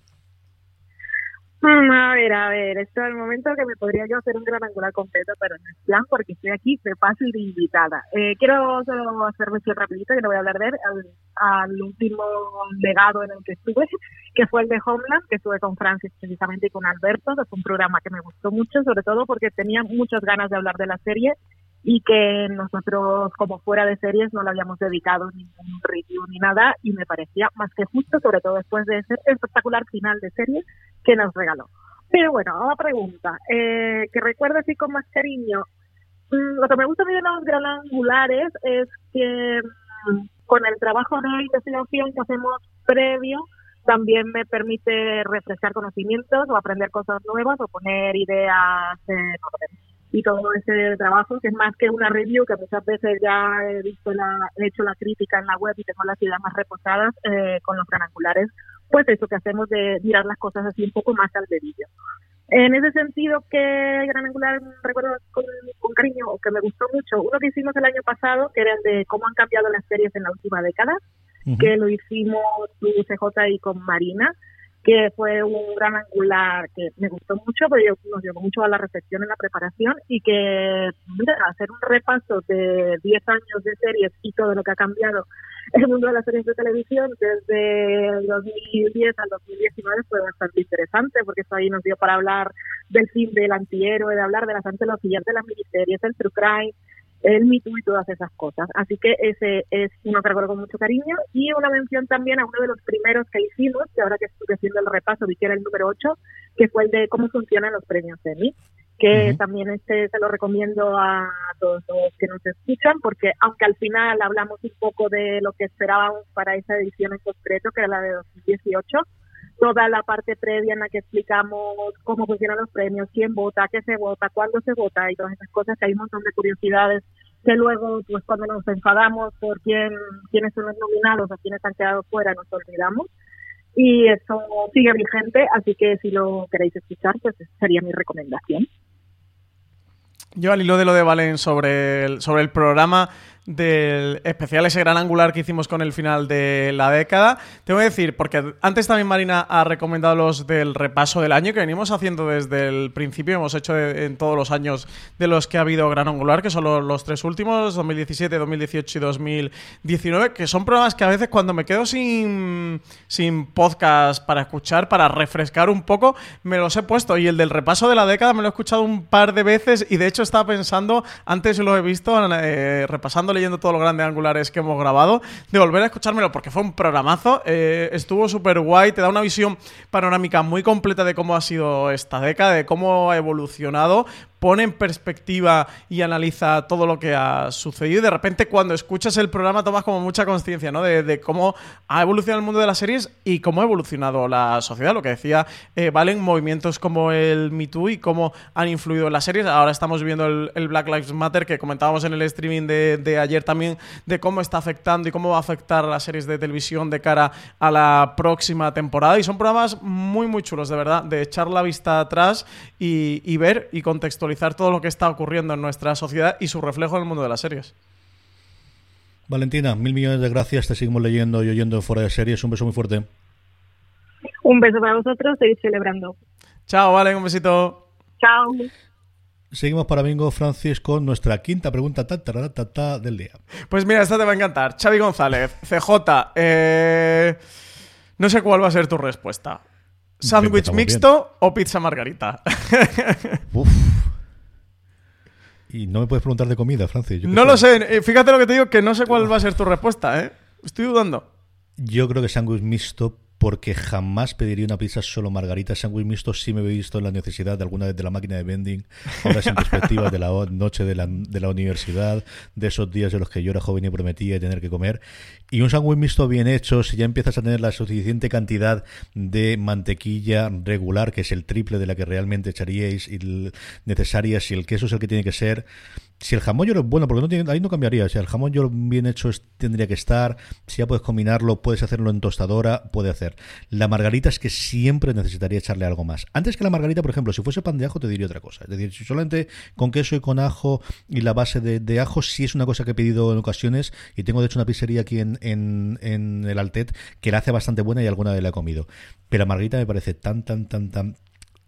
A ver, a ver, esto es el momento que me podría yo hacer un gran angular completo, pero no es plan porque estoy aquí de y de invitada. Eh, quiero solo hacer mención rapidito, que no voy a hablar de él, al, último legado en el que estuve, que fue el de Homeland, que estuve con Francis precisamente y con Alberto, que fue un programa que me gustó mucho, sobre todo porque tenía muchas ganas de hablar de la serie y que nosotros como fuera de series no le habíamos dedicado ningún review ni nada y me parecía más que justo, sobre todo después de ese espectacular final de serie que nos regaló. Pero bueno, la pregunta, eh, que recuerdo así con más cariño, mm, lo que me gusta de los gran angulares es que mm, con el trabajo de investigación que hacemos previo, también me permite refrescar conocimientos o aprender cosas nuevas o poner ideas en orden y todo ese trabajo, que es más que una review, que muchas veces ya he visto la, he hecho la crítica en la web y tengo las ideas más reposadas eh, con los granangulares, pues eso que hacemos de mirar las cosas así un poco más al dedillo. En ese sentido, que Gran Angular recuerdo con, cariño o que me gustó mucho, uno que hicimos el año pasado, que era el de cómo han cambiado las series en la última década, que lo hicimos con CJ y con Marina, que fue un gran angular que me gustó mucho, pero nos llevó mucho a la reflexión en la preparación y que hacer un repaso de 10 años de series y todo lo que ha cambiado el mundo de las series de televisión desde el 2010 al 2019 fue bastante interesante porque eso ahí nos dio para hablar del fin del antihéroe, de hablar de las antologías de las miniseries, el true crime, el Me y todas esas cosas. Así que ese es uno que recuerdo con mucho cariño y una mención también a uno de los primeros que hicimos, que ahora que estuve haciendo el repaso vi que era el número 8, que fue el de cómo funcionan los premios Emmy que también este se lo recomiendo a todos los que nos escuchan, porque aunque al final hablamos un poco de lo que esperábamos para esa edición en concreto, que era la de 2018, toda la parte previa en la que explicamos cómo funcionan los premios, quién vota, qué se vota, cuándo se vota y todas esas cosas, que hay un montón de curiosidades que luego, pues cuando nos enfadamos por quién, quiénes son los nominados o quiénes han quedado fuera, nos olvidamos. Y eso sigue vigente, así que si lo queréis escuchar, pues sería mi recomendación. Yo al hilo de lo de Valen sobre el, sobre el programa, del especial ese gran angular que hicimos con el final de la década. Tengo que decir, porque antes también Marina ha recomendado los del repaso del año que venimos haciendo desde el principio, hemos hecho en todos los años de los que ha habido gran angular, que son los, tres últimos, 2017, 2018 y 2019, que son programas que a veces cuando me quedo sin, sin podcast para escuchar, para refrescar un poco, me los he puesto. Y el del repaso de la década me lo he escuchado un par de veces y de hecho estaba pensando, antes lo he visto, eh, repasando leyendo todos los grandes angulares que hemos grabado, de volver a escuchármelo porque fue un programazo. Eh, estuvo súper guay, te da una visión panorámica muy completa de cómo ha sido esta década, de cómo ha evolucionado pone en perspectiva y analiza todo lo que ha sucedido. Y de repente, cuando escuchas el programa, tomas como mucha conciencia ¿no? de, cómo ha evolucionado el mundo de las series y cómo ha evolucionado la sociedad. Lo que decía eh, Valen, movimientos como el Me Too y cómo han influido en las series. Ahora estamos viendo el, Black Lives Matter que comentábamos en el streaming de, ayer también, de cómo está afectando y cómo va a afectar a las series de televisión de cara a la próxima temporada. Y son programas muy, muy chulos, de verdad, de echar la vista atrás y, y ver y contextualizar todo lo que está ocurriendo en nuestra sociedad y su reflejo en el mundo de las series. Valentina, mil millones de gracias. Te seguimos leyendo y oyendo fuera de series. Un beso muy fuerte. Un beso para vosotros. Seguís celebrando. Chao, vale, un besito. Chao. Seguimos para Bingo Francis con nuestra quinta pregunta ta, del día. Pues mira, esta te va a encantar. Xavi González, CJ. Eh, no sé cuál va a ser tu respuesta. ¿Sándwich mixto o pizza margarita? Uf. Y no me puedes preguntar de comida, Francis. no lo sé. Eh, fíjate lo que te digo, que no sé cuál va a ser tu respuesta, ¿eh? Estoy dudando. Yo creo que sándwich mixto porque jamás pediría una pizza solo margarita. Sándwich mixto sí me he visto en la necesidad de alguna vez de la máquina de vending, ahora sin perspectiva de la noche de la, de la universidad, de esos días en los que yo era joven y prometía tener que comer. Y un sándwich mixto bien hecho, si ya empiezas a tener la suficiente cantidad de mantequilla regular, que es el triple de la que realmente echaríais y necesaria, si el queso es el que tiene que ser, si el jamón york es bueno, porque no tiene, ahí no cambiaría. Si el jamón york bien hecho tendría que estar. Si ya puedes combinarlo, puedes hacerlo en tostadora, puede hacer. La margarita es que siempre necesitaría echarle algo más. Antes que la margarita, por ejemplo, si fuese pan de ajo, te diría otra cosa. Es decir, si solamente con queso y con ajo y la base de, ajo, sí es una cosa que he pedido en ocasiones. Y tengo de hecho una pizzería aquí en, en, en el Altet que la hace bastante buena y alguna vez la he comido. Pero la margarita me parece tan, tan, tan, tan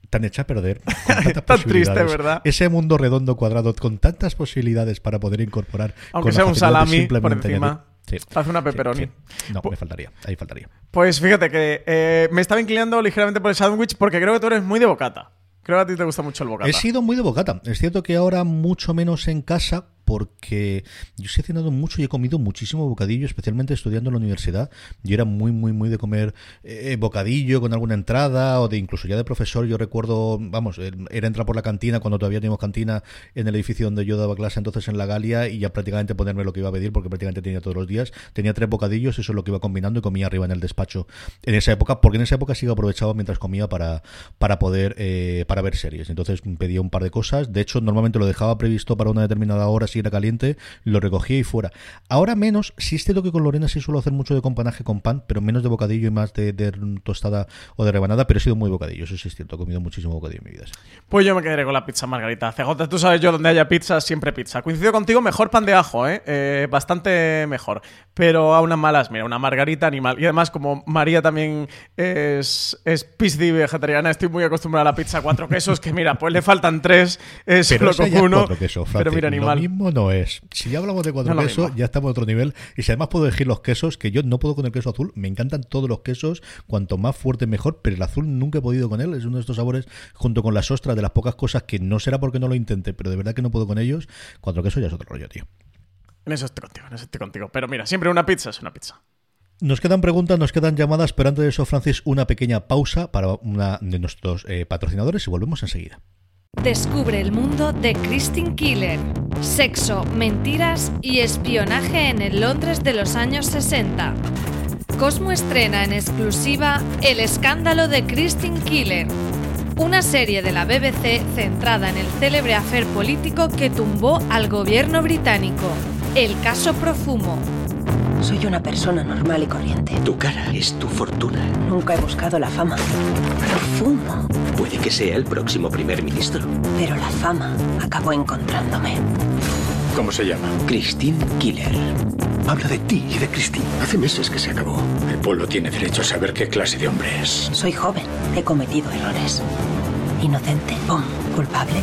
tan hecha a perder. tan triste, ¿verdad? Ese mundo redondo cuadrado con tantas posibilidades para poder incorporar. Aunque sea un salami por encima. Hace una pepperoni. No, me faltaría. Ahí faltaría. Pues fíjate que eh, me estaba inclinando ligeramente por el sándwich porque creo que tú eres muy de bocata. Creo que a ti te gusta mucho el bocata. He sido muy de bocata. Es cierto que ahora mucho menos en casa porque yo he cenado mucho y he comido muchísimo bocadillo, especialmente estudiando en la universidad. Yo era muy, muy, muy de comer eh, bocadillo con alguna entrada o de incluso ya de profesor. Yo recuerdo, vamos, era entrar por la cantina cuando todavía teníamos cantina en el edificio donde yo daba clase entonces en la Galia y ya prácticamente ponerme lo que iba a pedir porque prácticamente tenía todos los días. Tenía tres bocadillos, eso es lo que iba combinando y comía arriba en el despacho en esa época, porque en esa época sí que aprovechaba mientras comía para, para poder, eh, para ver series. Entonces pedía un par de cosas. De hecho, normalmente lo dejaba previsto para una determinada hora si era caliente, lo recogía y fuera. Ahora menos, sí es cierto que con Lorena sí suelo hacer mucho de companaje con pan, pero menos de bocadillo y más de, de tostada o de rebanada, pero he sido muy bocadillo, eso sí es cierto, he comido muchísimo bocadillo en mi vida. sí. Pues yo me quedaré con la pizza margarita. CJ, tú sabes yo donde haya pizza, siempre pizza. Coincido contigo, mejor pan de ajo, ¿eh? Eh, bastante mejor. Pero a unas malas, mira, una margarita animal. Y además, como María también es, es vegetariana, estoy muy acostumbrada a la pizza cuatro quesos, que mira, pues le faltan tres, es Pero es uno. quesos, pero mira, animal. Lo mismo no es. Si ya hablamos de cuatro No quesos, ya estamos a otro nivel. Y si además puedo elegir los quesos, que yo no puedo con el queso azul, me encantan todos los quesos, cuanto más fuerte mejor, pero el azul nunca he podido con él. Es uno de estos sabores, junto con las ostras, de las pocas cosas que no será porque no lo intenté, pero de verdad que no puedo con ellos. Cuatro quesos ya es otro rollo, tío. En eso estoy contigo, en eso estoy contigo. Pero mira, siempre una pizza es una pizza. Nos quedan preguntas, nos quedan llamadas, pero antes de eso, Francis, una pequeña pausa para una de nuestros eh, patrocinadores y volvemos enseguida. Descubre el mundo de Christine Killer. Sexo, mentiras y espionaje en el Londres de los años 60. Cosmo estrena en exclusiva El escándalo de Christine Killer. Una serie de la BBC centrada en el célebre afer político que tumbó al gobierno británico. El caso Profumo. Soy una persona normal y corriente. Tu cara es tu fortuna. Nunca he buscado la fama. Profumo. Puede que sea el próximo primer ministro. Pero la fama acabó encontrándome. ¿Cómo se llama? Christine Killer. Habla de ti y de Christine. Hace meses que se acabó. El pueblo tiene derecho a saber qué clase de hombre es. Soy joven. He cometido errores. Inocente. Pum. Culpable.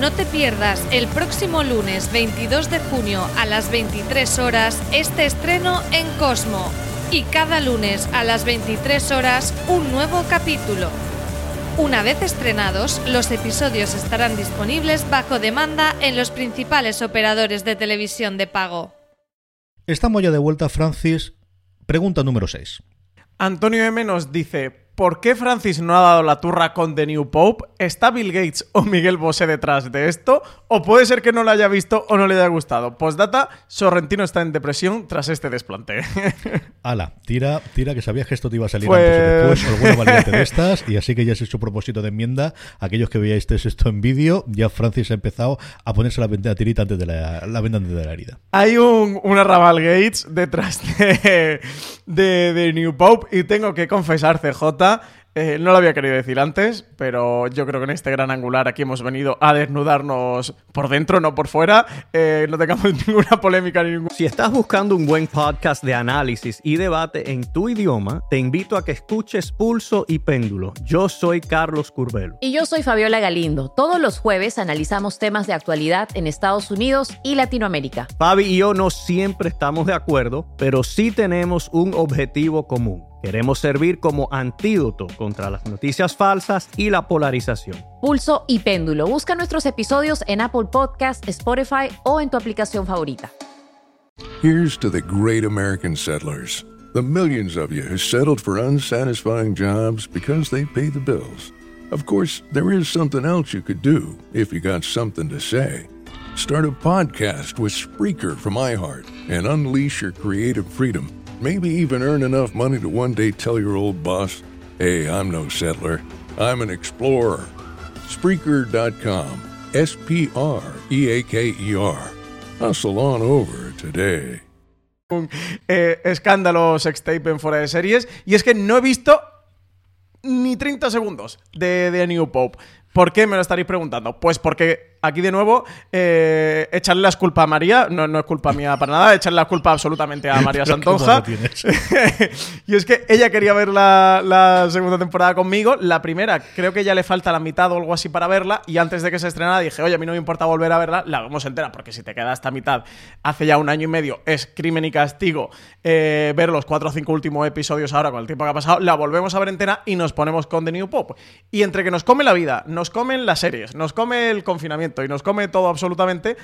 No te pierdas el próximo lunes 22 de junio a las 23 horas este estreno en Cosmo. Y cada lunes a las 23 horas un nuevo capítulo. Una vez estrenados, los episodios estarán disponibles bajo demanda en los principales operadores de televisión de pago. Estamos ya de vuelta, Francis. Pregunta número 6. Antonio M nos dice: ¿Por qué Francis no ha dado la turra con The New Pope? ¿Está Bill Gates o Miguel Bosé detrás de esto? ¿O puede ser que no lo haya visto o no le haya gustado? Postdata, Sorrentino está en depresión tras este desplante. Ala, tira, tira, que sabías que esto te iba a salir Pues- antes o después, alguna variante de estas, y así que ya se hecho propósito de enmienda. Aquellos que veáis esto en vídeo, ya Francis ha empezado a ponerse la venda tirita antes de la, la venda antes de la herida. Hay un, un arrabal Gates detrás de, de, de New Pope y tengo que confesar, CJ, eh, no lo había querido decir antes, pero yo creo que en este gran angular aquí hemos venido a desnudarnos por dentro, no por fuera. Eh, no tengamos ninguna polémica ni ningún... Si estás buscando un buen podcast de análisis y debate en tu idioma, te invito a que escuches Pulso y Péndulo. Yo soy Carlos Curbelo. Y yo soy Fabiola Galindo. Todos los jueves analizamos temas de actualidad en Estados Unidos y Latinoamérica. Fabi y yo no siempre estamos de acuerdo, pero sí tenemos un objetivo común. Queremos servir como antídoto contra las noticias falsas y la polarización. Pulso y péndulo. Busca nuestros episodios en Apple Podcast, Spotify o en tu aplicación favorita. Here's to the great American settlers, the millions of you who settled for unsatisfying jobs because they pay the bills. Of course, there is something else you could do if you got something to say. Start a podcast with Spreaker from iHeart and unleash your creative freedom. Maybe even earn enough money to one day tell your old boss, hey, I'm no settler, I'm an explorer. Spreaker.com. S P R E A K E R. Hustle on over today. un, eh, escándalo sextape en fuera de series. Y es que no he visto ni 30 segundos de, de New Pope. ¿Por qué me lo estaréis preguntando? Pues porque aquí de nuevo eh, echarle las culpas a María, no, no es culpa mía para nada, echarle la culpa absolutamente a María Pero ¿cómo Santonja. y es que ella quería ver la, la segunda temporada conmigo. La primera, creo que ya le falta la mitad o algo así para verla. Y antes de que se estrenara dije, oye, a mí no me importa volver a verla, la vemos entera, porque si te queda hasta mitad hace ya un año y medio, es crimen y castigo eh, ver los cuatro o cinco últimos episodios ahora con el tiempo que ha pasado. La volvemos a ver entera y nos ponemos con The New Pop. Y entre que nos come la vida, nos comen las series, nos come el confinamiento y nos come todo absolutamente,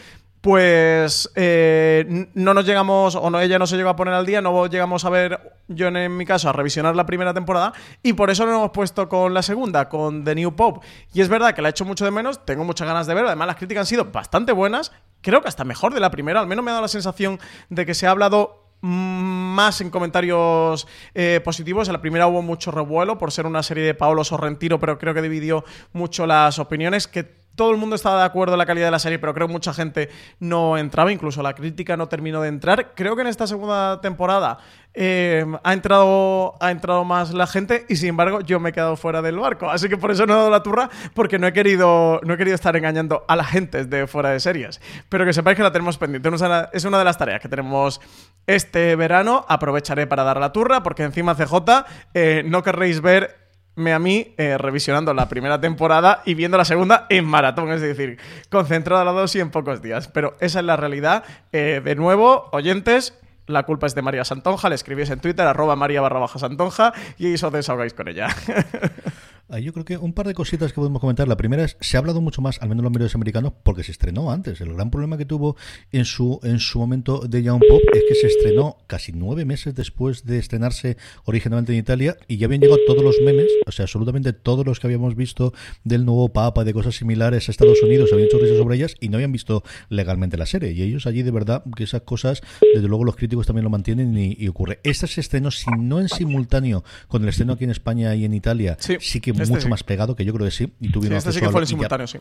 pues eh, no nos llegamos, o no, ella no se llegó a poner al día, no llegamos a ver, yo en, mi caso, a revisionar la primera temporada, y por eso no hemos puesto con la segunda, con The New Pope. Y es verdad que la he hecho mucho de menos, tengo muchas ganas de verlo, además las críticas han sido bastante buenas, creo que hasta mejor de la primera, al menos me ha dado la sensación de que se ha hablado más en comentarios eh, positivos. En la primera hubo mucho revuelo por ser una serie de Paolo Sorrentino, pero creo que dividió mucho las opiniones. Que todo el mundo estaba de acuerdo en la calidad de la serie, pero creo que mucha gente no entraba, incluso la crítica no terminó de entrar. Creo que en esta segunda temporada eh, ha, entrado, ha entrado más la gente y sin embargo yo me he quedado fuera del barco. Así que por eso no he dado la turra, porque no he querido, no he querido estar engañando a la gente de fuera de series. Pero que sepáis que la tenemos pendiente. Es una de las tareas que tenemos este verano. Aprovecharé para dar la turra, porque encima CJ eh, no querréis ver me a mí eh, revisionando la primera temporada y viendo la segunda en maratón, es decir, concentrada la dos y en pocos días. Pero esa es la realidad. Eh, de nuevo, oyentes, la culpa es de María Santonja, le escribís en Twitter, arroba María barra baja Santonja, y os desahogáis con ella. Ah, yo creo que un par de cositas que podemos comentar. La primera es, se ha hablado mucho más, al menos en los medios americanos, porque se estrenó antes. El gran problema que tuvo en su, en su momento de Young Pop es que se estrenó casi nueve meses después de estrenarse originalmente en Italia y ya habían llegado todos los memes, o sea, absolutamente todos los que habíamos visto del nuevo Papa, de cosas similares a Estados Unidos, habían hecho risas sobre ellas y no habían visto legalmente la serie. Y ellos allí, de verdad, que esas cosas, desde luego los críticos también lo mantienen y, ocurre. Este se estrenó, si no en simultáneo con el estreno aquí en España y en Italia, sí que este mucho más pegado, que yo creo que sí. Y tuvieron sí, este sí que fue en simultáneo, sí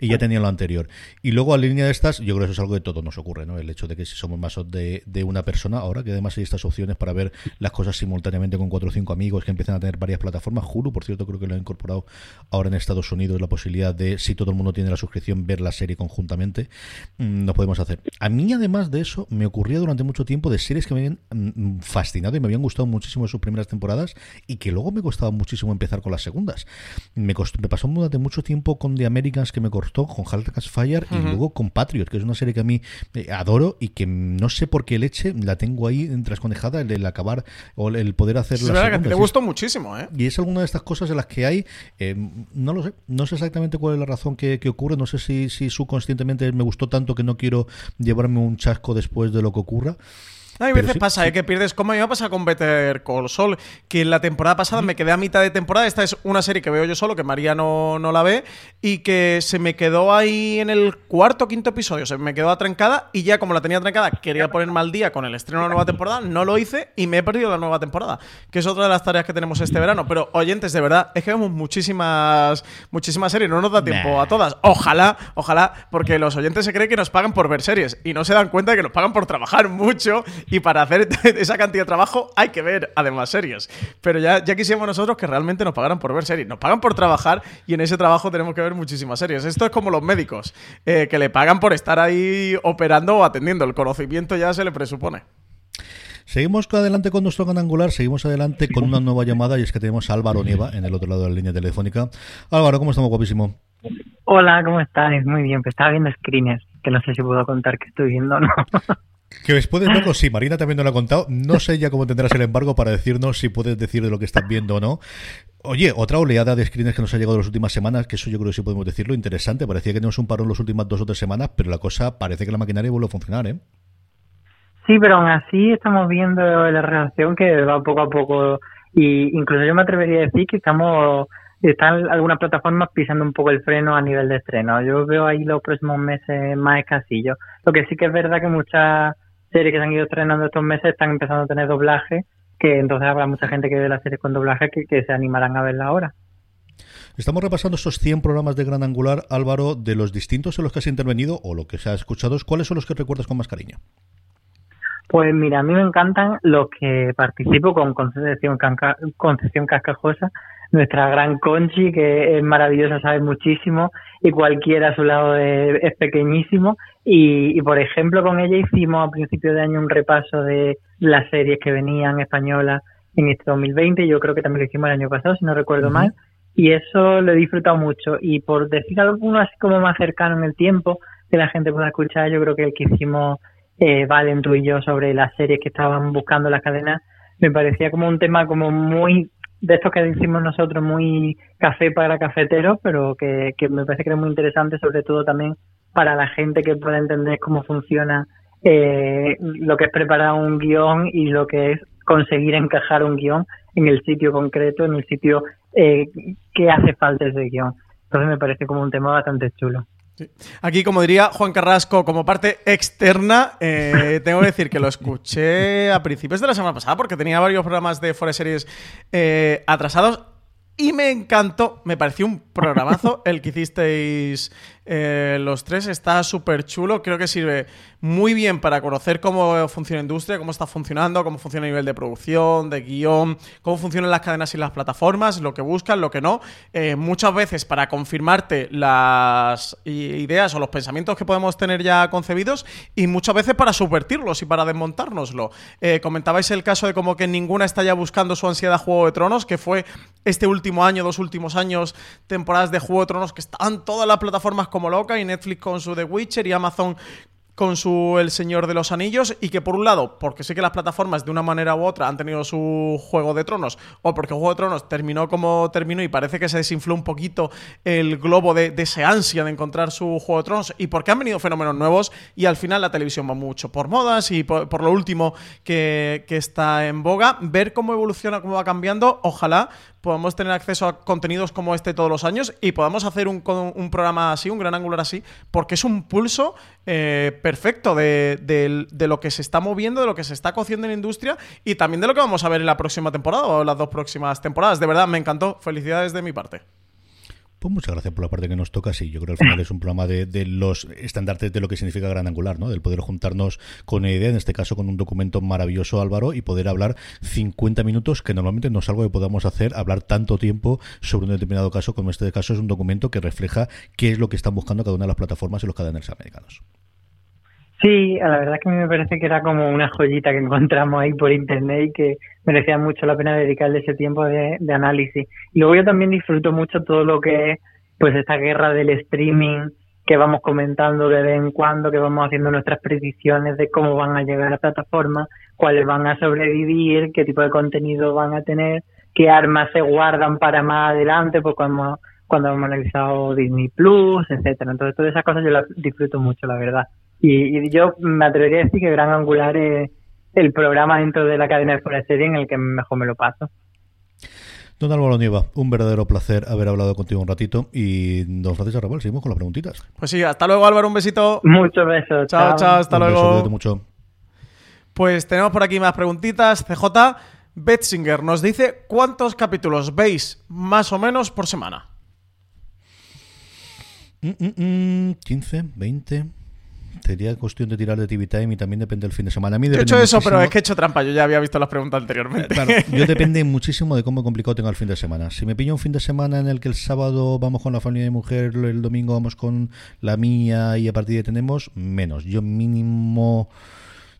y ya tenían lo anterior. Y luego a línea de estas, yo creo que eso es algo que todo nos ocurre, ¿no? El hecho de que si somos más de, de una persona, ahora que además hay estas opciones para ver las cosas simultáneamente con cuatro o cinco amigos que empiezan a tener varias plataformas. Hulu, por cierto, creo que lo ha incorporado ahora en Estados Unidos la posibilidad de, si todo el mundo tiene la suscripción, ver la serie conjuntamente. Mm, no podemos hacer. A mí, además de eso, me ocurría durante mucho tiempo de series que me habían mm, fascinado y me habían gustado muchísimo en sus primeras temporadas y que luego me costaba muchísimo empezar con las segundas. Me, me pasó durante mucho tiempo con The Americans que me con Halcas Fire y luego con Patriot, que es una serie que a mí eh, adoro y que no sé por qué leche la tengo ahí trasconejada, el, el acabar o el poder hacer la verdad que te gustó muchísimo, ¿eh? Y es alguna de estas cosas en las que hay, eh, no lo sé, no sé exactamente cuál es la razón que, ocurre, no sé si, si subconscientemente me gustó tanto que no quiero llevarme un chasco después de lo que ocurra. Hay veces pasa, ¿eh? que pierdes. Como me pasa con Better Call Saul, que la temporada pasada me quedé a mitad de temporada. Esta es una serie que veo yo solo, que María no, no la ve, y que se me quedó ahí en el cuarto o quinto episodio. Se me quedó atrancada, y ya como la tenía atrancada, quería poner mal día con el estreno de la nueva temporada. No lo hice y me he perdido la nueva temporada, que es otra de las tareas que tenemos este verano. Pero oyentes, de verdad, es que vemos muchísimas, muchísimas series, no nos da tiempo a todas. Ojalá, ojalá, porque los oyentes se creen que nos pagan por ver series y no se dan cuenta de que nos pagan por trabajar mucho y para hacer esa cantidad de trabajo hay que ver además series. Pero ya, ya quisiéramos nosotros que realmente nos pagaran por ver series. Nos pagan por trabajar y en ese trabajo tenemos que ver muchísimas series. Esto es como los médicos, eh, que le pagan por estar ahí operando o atendiendo. El conocimiento ya se le presupone. Seguimos adelante con nuestro canal angular, seguimos adelante con una nueva llamada y es que tenemos a Álvaro Nieva en el otro lado de la línea telefónica. Álvaro, ¿cómo estamos, guapísimo? Hola, ¿cómo estás? Muy bien, pues estaba viendo screeners, que no sé si puedo contar que estoy viendo o no. Que os puedes verlo, sí, Marina también nos lo ha contado. No sé ya cómo tendrás el embargo para decirnos si puedes decir de lo que estás viendo o no. Oye, otra oleada de screens que nos ha llegado en las últimas semanas, que eso yo creo que sí podemos decirlo, interesante. Parecía que tenemos un parón las últimas dos o tres semanas, pero la cosa parece que la maquinaria vuelve a funcionar, ¿eh? Sí, pero aún así estamos viendo la relación que va poco a poco. Y incluso yo me atrevería a decir que estamos están algunas plataformas pisando un poco el freno a nivel de estreno. Yo veo ahí los próximos meses más escasillos. Lo que sí que es verdad que muchas series que se han ido estrenando estos meses están empezando a tener doblaje, que entonces habrá mucha gente que ve las series con doblaje que, que se animarán a verla ahora. Estamos repasando estos 100 programas de Gran Angular, Álvaro, de los distintos en los que has intervenido o lo que se ha escuchado, ¿cuáles son los que recuerdas con más cariño? Pues mira, a mí me encantan los que participo con Concepción, Concepción Cascajosa, nuestra gran Conchi, que es maravillosa, sabe muchísimo, y cualquiera a su lado es, pequeñísimo. Y, por ejemplo, con ella hicimos a principio de año un repaso de las series que venían españolas en este 2020. Yo creo que también lo hicimos el año pasado, si no recuerdo mal. Y eso lo he disfrutado mucho. Y por decir alguno así como más cercano en el tiempo, que la gente pueda escuchar, yo creo que el que hicimos eh, Valen, tú y yo, sobre las series que estaban buscando las cadenas, me parecía como un tema como muy de estos que decimos nosotros muy café para cafeteros, pero que, que me parece que es muy interesante, sobre todo también para la gente que pueda entender cómo funciona eh, lo que es preparar un guion y lo que es conseguir encajar un guion en el sitio concreto, en el sitio eh, que hace falta ese guion. Entonces me parece como un tema bastante chulo. Aquí, como diría Juan Carrasco, como parte externa, eh, tengo que decir que lo escuché a principios de la semana pasada porque tenía varios programas de Forest Series eh, atrasados. y me encantó, me pareció un programazo el que hicisteis eh, los tres está súper chulo, creo que sirve muy bien para conocer cómo funciona la industria, cómo está funcionando, cómo funciona a nivel de producción, de guion, cómo funcionan las cadenas y las plataformas, lo que buscan, lo que no. Eh, muchas veces para confirmarte las ideas o los pensamientos que podemos tener ya concebidos y muchas veces para subvertirlos y para desmontárnoslo. Eh, comentabais el caso de como que ninguna está ya buscando su ansiedad Juego de Tronos, que fue este último año, dos últimos años, temporadas de Juego de Tronos que estaban todas las plataformas como loca y Netflix con su The Witcher y Amazon con su El Señor de los Anillos y que por un lado, porque sé que las plataformas de una manera u otra han tenido su Juego de Tronos o porque Juego de Tronos terminó como terminó y parece que se desinfló un poquito el globo de, ese ansia de encontrar su Juego de Tronos y porque han venido fenómenos nuevos y al final la televisión va mucho por modas y por, lo último que, que está en boga, ver cómo evoluciona, cómo va cambiando, ojalá podamos tener acceso a contenidos como este todos los años y podamos hacer un, un programa así, un gran angular así, porque es un pulso eh, perfecto de, de, lo que se está moviendo, de lo que se está cociendo en la industria y también de lo que vamos a ver en la próxima temporada o las dos próximas temporadas. De verdad, me encantó. Felicidades de mi parte. Pues muchas gracias por la parte que nos toca. Sí, yo creo que al final es un programa de, los estandartes de lo que significa Gran Angular, ¿no? Del poder juntarnos con una idea, en este caso con un documento maravilloso, Álvaro, y poder hablar 50 minutos, que normalmente no es algo que podamos hacer, hablar tanto tiempo sobre un determinado caso, como este caso es un documento que refleja qué es lo que están buscando cada una de las plataformas y los cadenas americanos. Sí, la verdad es que a me parece que era como una joyita que encontramos ahí por internet y que merecía mucho la pena dedicarle ese tiempo de, análisis. Y luego yo también disfruto mucho todo lo que es pues esta guerra del streaming que vamos comentando de vez en cuando, que vamos haciendo nuestras predicciones de cómo van a llegar a la plataforma, cuáles van a sobrevivir, qué tipo de contenido van a tener, qué armas se guardan para más adelante, pues cuando, cuando hemos analizado Disney Plus, etcétera. Entonces todas esas cosas yo las disfruto mucho, la verdad. Y, yo me atrevería a decir que Gran Angular es el programa dentro de la cadena de fuera serie en el que mejor me lo paso. Don Álvaro Nieva, un verdadero placer haber hablado contigo un ratito. Y don Francisco Arrabal, seguimos con las preguntitas. Pues sí, hasta luego Álvaro, un besito. Muchos besos. Chao, chao, hasta luego. mucho. Pues tenemos por aquí más preguntitas. CJ Betzinger nos dice cuántos capítulos veis más o menos por semana. 15, mm, 20. Mm, mm, Sería cuestión de tirar de TV Time y también depende del fin de semana. A mí he hecho eso, pero es que he hecho trampa. Yo ya había visto las preguntas anteriormente. Claro, yo depende muchísimo de cómo complicado tenga el fin de semana. Si me pillo un fin de semana en el que el sábado vamos con la familia de mujer, el domingo vamos con la mía y a partir de ahí tenemos menos. Yo mínimo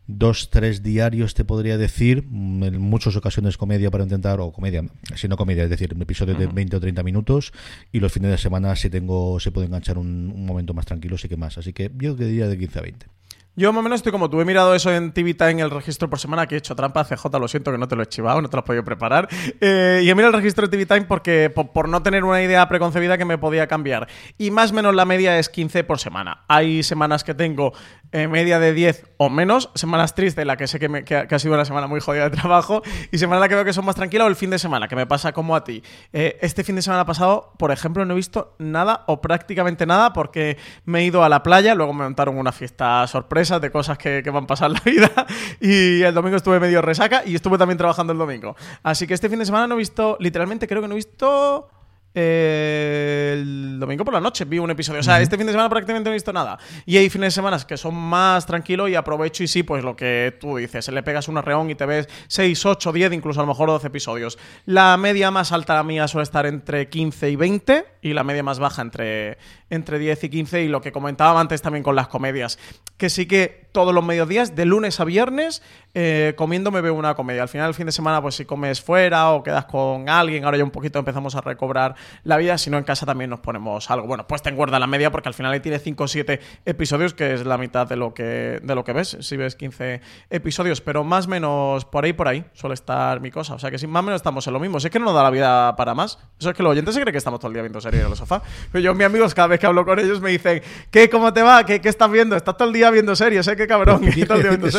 dos, tres diarios, te podría decir, en muchas ocasiones comedia para intentar, o comedia, si no comedia, es decir, un episodio de 20 o 30 minutos, y los fines de semana si tengo, se puede enganchar un, un momento más tranquilo, sí que más. Así que yo diría de 15 a 20. Yo más o menos estoy como tú. He mirado eso en TV Time, el registro por semana, que he hecho trampa. CJ, lo siento que no te lo he chivado, no te lo he podido preparar. Eh, y he mirado el registro de TV porque, por, no tener una idea preconcebida que me podía cambiar. Y más o menos la media es 15 por semana. Hay semanas que tengo eh, media de 10 o menos. Semanas tristes, la que sé que, que, ha sido una semana muy jodida de trabajo. Y semanas que veo que son más tranquilas o el fin de semana, que me pasa como a ti. Eh, este fin de semana pasado, por ejemplo, no he visto nada o prácticamente nada porque me he ido a la playa. Luego me montaron una fiesta sorpresa de cosas que van a pasar la vida. Y el domingo estuve medio resaca y estuve también trabajando el domingo. Así que este fin de semana no he visto, literalmente creo que no he visto el domingo por la noche vi un episodio. O sea, este fin de semana prácticamente no he visto nada. Y hay fines de semana que son más tranquilos y aprovecho y sí, pues lo que tú dices, le pegas un arreón y te ves 6, 8, 10, incluso a lo mejor 12 episodios. La media más alta la mía suele estar entre 15 y 20 y la media más baja entre, entre 10 y 15 y lo que comentaba antes también con las comedias, que sí que todos los mediodías, de lunes a viernes, eh, comiendo me veo una comedia. Al final, el fin de semana, pues si comes fuera o quedas con alguien, ahora ya un poquito empezamos a recobrar la vida, si no en casa también nos ponemos algo. Bueno, pues te engorda la media porque al final ahí tiene 5 o 7 episodios, que es la mitad de lo que, de lo que ves, si ves 15 episodios, pero más o menos por ahí, por ahí suele estar mi cosa. O sea que si más o menos estamos en lo mismo. Si es que no nos da la vida para más. Eso es que los oyentes se creen que estamos todo el día viendo series en el sofá. Pero yo, mis amigos, cada vez que hablo con ellos me dicen, ¿qué? ¿Cómo te va? ¿Qué, qué estás viendo? Estás todo el día viendo series, ¿eh? Qué cabrón.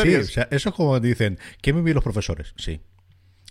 Sí, o sea, eso es como dicen, ¿qué me vi los profesores? Sí.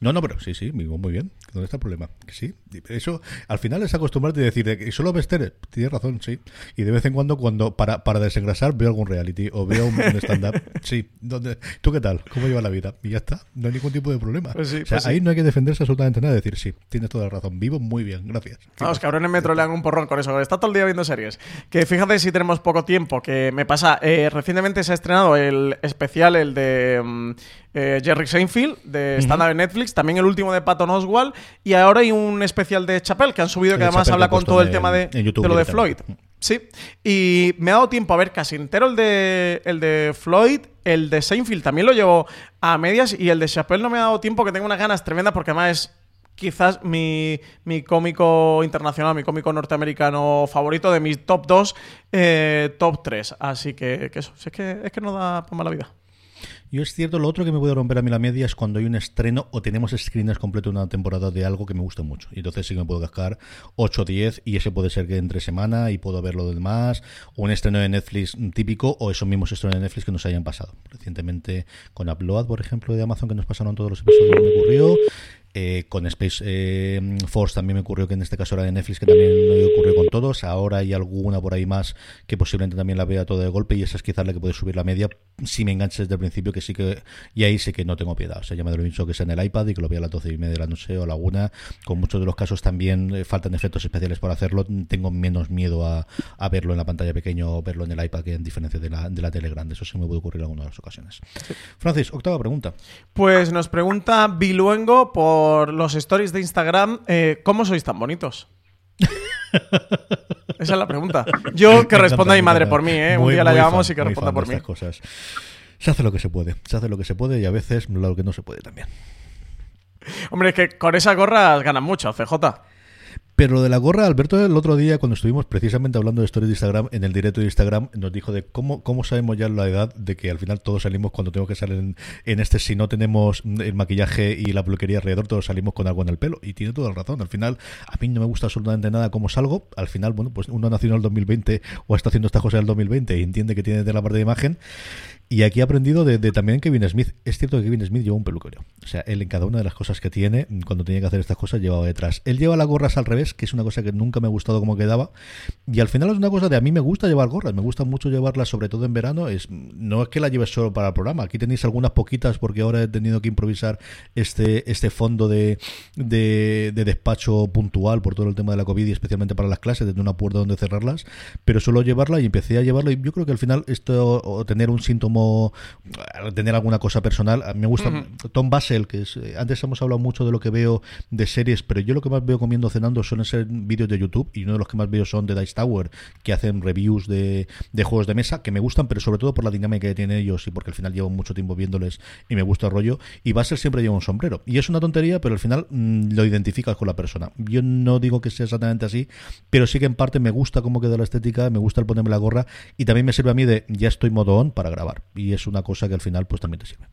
No, no, pero sí, sí, muy bien. ¿Dónde está el problema? Que sí. Eso, al final es acostumbrarte a decir que solo ves tele. Tienes razón, sí. Y de vez en cuando, cuando para, para desengrasar, veo algún reality o veo un, stand-up. sí. ¿Dónde, ¿Tú qué tal? ¿Cómo lleva la vida? Y ya está. No hay ningún tipo de problema. Pues sí, o sea, pues ahí sí. no hay que defenderse absolutamente nada. Decir, sí, tienes toda la razón. Vivo muy bien, gracias. Vamos, cabrones me trolean un porrón con eso. Está todo el día viendo series. Que fíjate si tenemos poco tiempo. Que me pasa. eh, recientemente se ha estrenado el especial, el de mm, eh, Jerry Seinfeld, de stand-up en Netflix. También el último de Patton Oswald. Y ahora hay un especial de Chappelle que han subido que de además habla con todo el tema de, en YouTube de lo de Floyd. Sí. Y me ha dado tiempo a ver casi entero el de, el de Floyd. El de Seinfeld también lo llevo a medias. Y el de Chappelle no me ha dado tiempo, que tengo unas ganas tremendas porque además es quizás mi, mi cómico internacional, mi cómico norteamericano favorito de mis top 2, eh, top 3. Así que, que eso, si es que, es que no da para mala vida. Yo es cierto, lo otro que me puede romper a mí la media es cuando hay un estreno o tenemos screeners completo de una temporada de algo que me gusta mucho. Y entonces sí que me puedo cascar 8 o 10 y ese puede ser que entre semana y puedo ver lo demás. O un estreno de Netflix típico o esos mismos estrenos de Netflix que nos hayan pasado. Recientemente con Upload, por ejemplo, de Amazon que nos pasaron todos los episodios me ocurrió. Eh, con Space eh, Force también me ocurrió que en este caso era de Netflix, que también me ocurrió con todos. Ahora hay alguna por ahí más que posiblemente también la vea todo de golpe y esa es quizás la que puede subir la media si me enganches desde el principio, que sí que. Y ahí sí que no tengo piedad. O sea, ya me lo he dicho que sea en el iPad y que lo vea a las 12 y media de la noche o a la una. Con muchos de los casos también eh, faltan efectos especiales para hacerlo. Tengo menos miedo a, a verlo en la pantalla pequeña o verlo en el iPad que en diferencia de la, de la tele grande. Eso sí me puede ocurrir en alguna de las ocasiones. Francis, octava pregunta. Pues nos pregunta Biluengo por los stories de Instagram, eh, ¿cómo sois tan bonitos? Esa es la pregunta. Yo que responda mi madre por mí, ¿eh? Un día la llamamos fan, y que responda por mí. estas cosas. Se hace lo que se puede, se hace lo que se puede y a veces lo que no se puede también. Hombre, es que con esas gorras ganan mucho, CJ. Pero lo de la gorra, Alberto, el otro día, cuando estuvimos precisamente hablando de stories de Instagram, en el directo de Instagram, nos dijo de cómo, cómo sabemos ya la edad de que al final todos salimos cuando tengo que salir en, en este, si no tenemos el maquillaje y la peluquería alrededor, todos salimos con algo en el pelo. Y tiene toda la razón. Al final, a mí no me gusta absolutamente nada cómo salgo. Al final, bueno, pues uno nació en el 2020 o está haciendo estas cosas en el 2020 y entiende que tiene de la parte de imagen. Y aquí he aprendido de, de también Kevin Smith. Es cierto que Kevin Smith lleva un peluquero. O sea, él en cada una de las cosas que tiene, cuando tenía que hacer estas cosas, llevaba detrás. Él lleva las gorras al revés, que es una cosa que nunca me ha gustado cómo quedaba. Y al final es una cosa de a mí me gusta llevar gorras, me gusta mucho llevarlas, sobre todo en verano. Es, no es que la lleves solo para el programa. Aquí tenéis algunas poquitas, porque ahora he tenido que improvisar este, este fondo de, de, de despacho puntual por todo el tema de la COVID y especialmente para las clases, desde una puerta donde cerrarlas. Pero suelo llevarla y empecé a llevarla. Y yo creo que al final, esto, o tener un síntoma, tener alguna cosa personal, a mí me gusta. Tom Basel, que es, eh, antes hemos hablado mucho de lo que veo de series, pero yo lo que más veo comiendo cenando suelen ser vídeos de YouTube y uno de los que más veo son de Dice Tower, que hacen reviews de, de juegos de mesa que me gustan, pero sobre todo por la dinámica que tienen ellos y porque al final llevo mucho tiempo viéndoles y me gusta el rollo. Y Basel siempre lleva un sombrero. Y es una tontería, pero al final mm, lo identificas con la persona. Yo no digo que sea exactamente así, pero sí que en parte me gusta cómo queda la estética, me gusta el ponerme la gorra y también me sirve a mí de ya estoy modo on para grabar. Y es una cosa que al final pues también te sirve.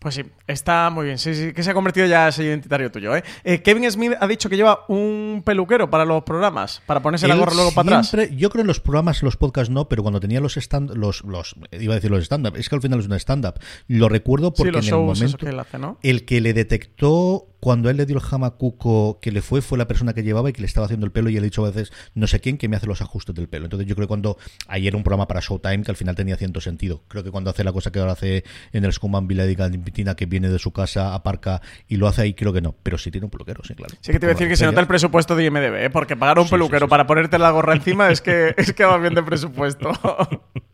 Pues sí, está muy bien. Sí, sí, que se ha convertido ya en sello identitario tuyo, ¿eh? Eh, Kevin Smith ha dicho que lleva un peluquero para los programas, para ponerse la Él gorra luego para atrás. Yo creo en los programas, en los podcasts no, pero cuando tenía los stand, los, los iba a decir los stand-up, es que al final es un stand-up. Lo recuerdo porque sí, en el momento que él hace, ¿no? el que le detectó cuando él le dio el jamacuco que le fue fue la persona que llevaba y que le estaba haciendo el pelo y él ha dicho a veces no sé quién que me hace los ajustes del pelo. Entonces yo creo que cuando ayer un programa para Showtime que al final tenía cierto sentido. Creo que cuando hace la cosa que ahora hace en el Scuman Villa de Cantina que viene de su casa, aparca y lo hace ahí, creo que no. Pero sí tiene un peluquero, sí, claro. Sí que te iba a decir que se nota el presupuesto de IMDB, ¿eh? Porque pagar a un Sí, sí, peluquero para ponerte la gorra encima es que, es que va bien de presupuesto.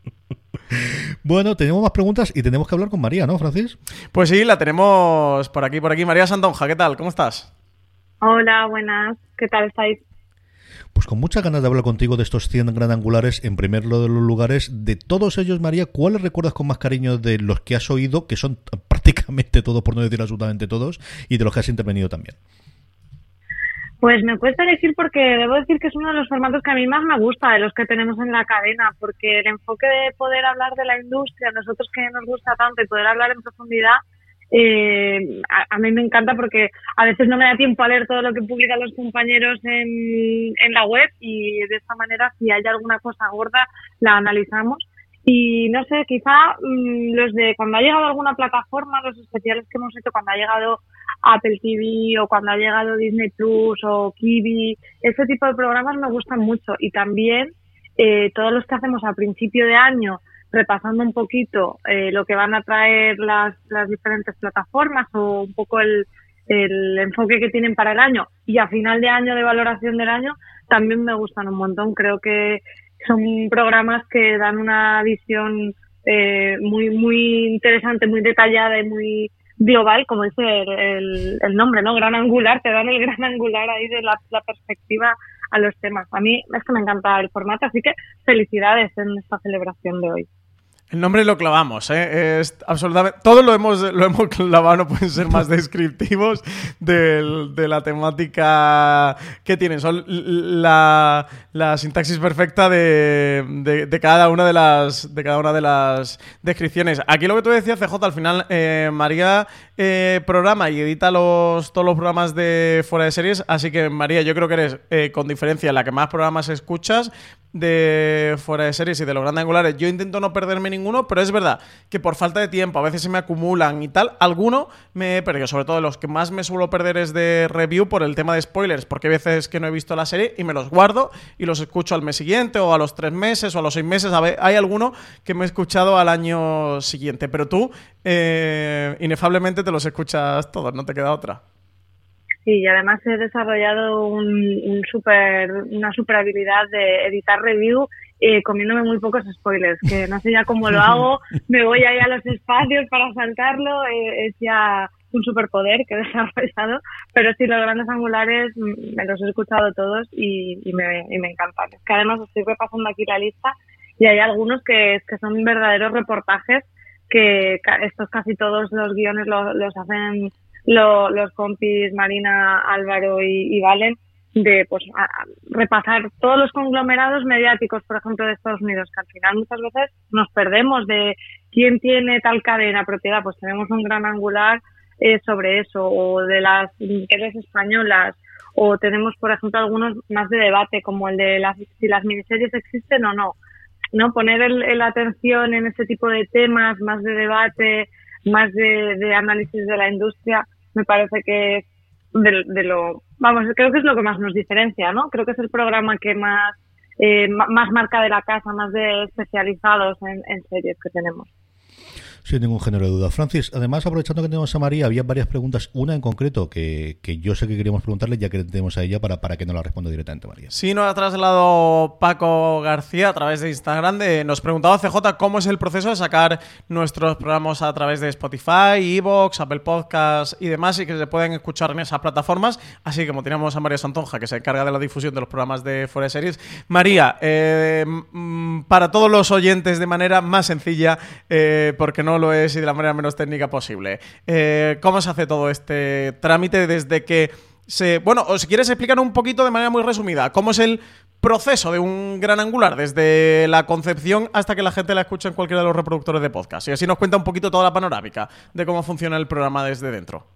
Bueno, tenemos más preguntas y tenemos que hablar con María, ¿no, Francis? Pues sí, la tenemos por aquí, por aquí. María Santonja, ¿qué tal? ¿Cómo estás? Hola, buenas. ¿Qué tal estáis? Pues con muchas ganas de hablar contigo de estos 100 gran angulares, en primer lo de los lugares, de todos ellos, María, ¿cuáles recuerdas con más cariño de los que has oído, que son prácticamente todos, por no decir absolutamente todos, y de los que has intervenido también? Pues me cuesta elegir porque debo decir que es uno de los formatos que a mí más me gusta de los que tenemos en la cadena, porque el enfoque de poder hablar de la industria, nosotros que nos gusta tanto y poder hablar en profundidad, eh, a, mí me encanta porque a veces no me da tiempo a leer todo lo que publican los compañeros en, en la web y de esta manera si hay alguna cosa gorda la analizamos. Y no sé, quizá mm, los de cuando ha llegado alguna plataforma, los especiales que hemos hecho cuando ha llegado Apple TV o cuando ha llegado Disney Plus o Kiwi, ese tipo de programas me gustan mucho y también eh, todos los que hacemos a principio de año repasando un poquito eh, lo que van a traer las, las diferentes plataformas o un poco el, el enfoque que tienen para el año y a final de año de valoración del año también me gustan un montón. Creo que son programas que dan una visión eh, muy muy interesante, muy detallada y muy global, como dice el, el, nombre, ¿no? Gran angular, te dan el gran angular ahí de la, la perspectiva a los temas. A mí es que me encanta el formato, así que felicidades en esta celebración de hoy. El nombre lo clavamos, ¿eh? Es absolutamente. Todos lo hemos, lo hemos clavado, no pueden ser más descriptivos de la temática que tienen. Son la, sintaxis perfecta de, cada una de las de cada una de las descripciones. Aquí lo que tú decías, CJ, al final, eh, María eh, programa y edita los, todos los programas de fuera de series. Así que, María, yo creo que eres, eh, con diferencia, la que más programas escuchas de fuera de series y de los grandes angulares. Yo intento no perderme ninguno, pero es verdad que por falta de tiempo a veces se me acumulan y tal. Alguno me he perdido, sobre todo los que más me suelo perder es de review por el tema de spoilers, porque hay veces que no he visto la serie y me los guardo y los escucho al mes siguiente o a los tres meses o a los seis meses. Hay alguno que me he escuchado al año siguiente, pero tú eh, inefablemente te los escuchas todos, no te queda otra. Sí, y además he desarrollado un, super, una super habilidad de editar review eh, comiéndome muy pocos spoilers, que no sé ya cómo lo hago, me voy ahí a los espacios para saltarlo, eh, es ya un superpoder que he desarrollado, pero sí, los grandes angulares me los he escuchado todos y, me, y me encantan. Es que además estoy repasando aquí la lista y hay algunos que, que son verdaderos reportajes que estos casi todos los guiones los, los hacen los compis Marina, Álvaro y, Valen de pues repasar todos los conglomerados mediáticos, por ejemplo, de Estados Unidos, que al final muchas veces nos perdemos de quién tiene tal cadena propiedad, pues tenemos un gran angular eh, sobre eso, o de las mujeres españolas, o tenemos, por ejemplo, algunos más de debate, como el de las, si las miniseries existen o no. ¿no? Poner la atención en ese tipo de temas, más de debate, más de análisis de la industria, me parece que de, lo, vamos, creo que es lo que más nos diferencia, ¿no? Creo que es el programa que más, eh, más marca de la casa, más de especializados en series que tenemos. Sin ningún género de duda. Francis, además, aprovechando que tenemos a María, había varias preguntas. Una en concreto que, que yo sé que queríamos preguntarle, ya que tenemos a ella, para, para que nos la responda directamente, María. Sí, nos ha trasladado Paco García a través de Instagram. De, nos preguntaba CJ cómo es el proceso de sacar nuestros programas a través de Spotify, Evox, Apple Podcasts y demás, y que se pueden escuchar en esas plataformas. Así que, como teníamos a María Santonja, que se encarga de la difusión de los programas de Fuera Series. María, eh, para todos los oyentes de manera más sencilla, eh, porque no lo es y de la manera menos técnica posible. Eh, ¿Cómo se hace todo este trámite desde que se... Bueno, o si quieres explicar un poquito de manera muy resumida, ¿cómo es el proceso de un gran angular desde la concepción hasta que la gente la escucha en cualquiera de los reproductores de podcast? Y así nos cuenta un poquito toda la panorámica de cómo funciona el programa desde dentro.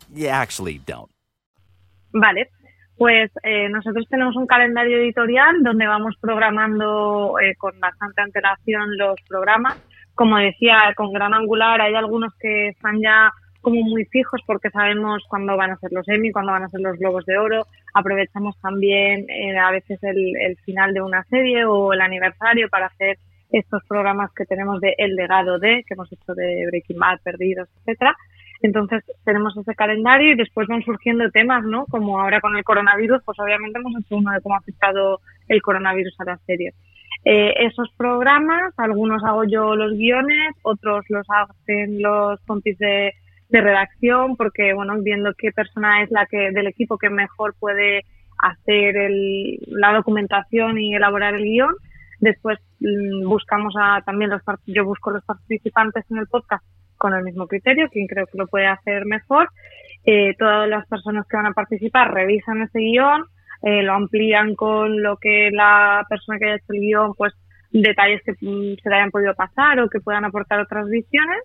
Actually don't. Vale, pues eh, nosotros tenemos un calendario editorial donde vamos programando eh, con bastante antelación los programas. Como decía, con gran angular hay algunos que están ya como muy fijos porque sabemos cuándo van a ser los Emmy, cuándo van a ser los Globos de Oro. Aprovechamos también eh, a veces el, el, final de una serie o el aniversario para hacer estos programas que tenemos de El legado de, que hemos hecho de Breaking Bad, Perdidos, etcétera. Entonces tenemos ese calendario y después van surgiendo temas, ¿no? Como ahora con el coronavirus, pues obviamente hemos hecho uno de cómo ha afectado el coronavirus a las series. Eh, esos programas, algunos hago yo los guiones, otros los hacen los compis de, de redacción, porque bueno, viendo qué persona es la que del equipo que mejor puede hacer el, la documentación y elaborar el guion. Después mm, buscamos a también los yo busco los participantes en el podcast con el mismo criterio, quien creo que lo puede hacer mejor. Eh, todas las personas que van a participar revisan ese guion, eh, lo amplían con lo que la persona que haya hecho el guion, pues detalles que mm, se le hayan podido pasar o que puedan aportar otras visiones.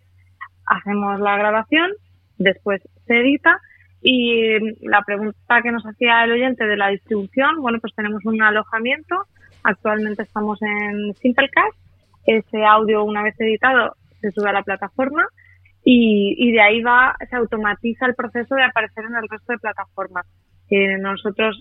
Hacemos la grabación, después se edita y mm, la pregunta que nos hacía el oyente de la distribución, bueno, pues tenemos un alojamiento. Actualmente estamos en Simplecast. Ese audio, una vez editado, se sube a la plataforma y, de ahí va, se automatiza el proceso de aparecer en el resto de plataformas. Eh, nosotros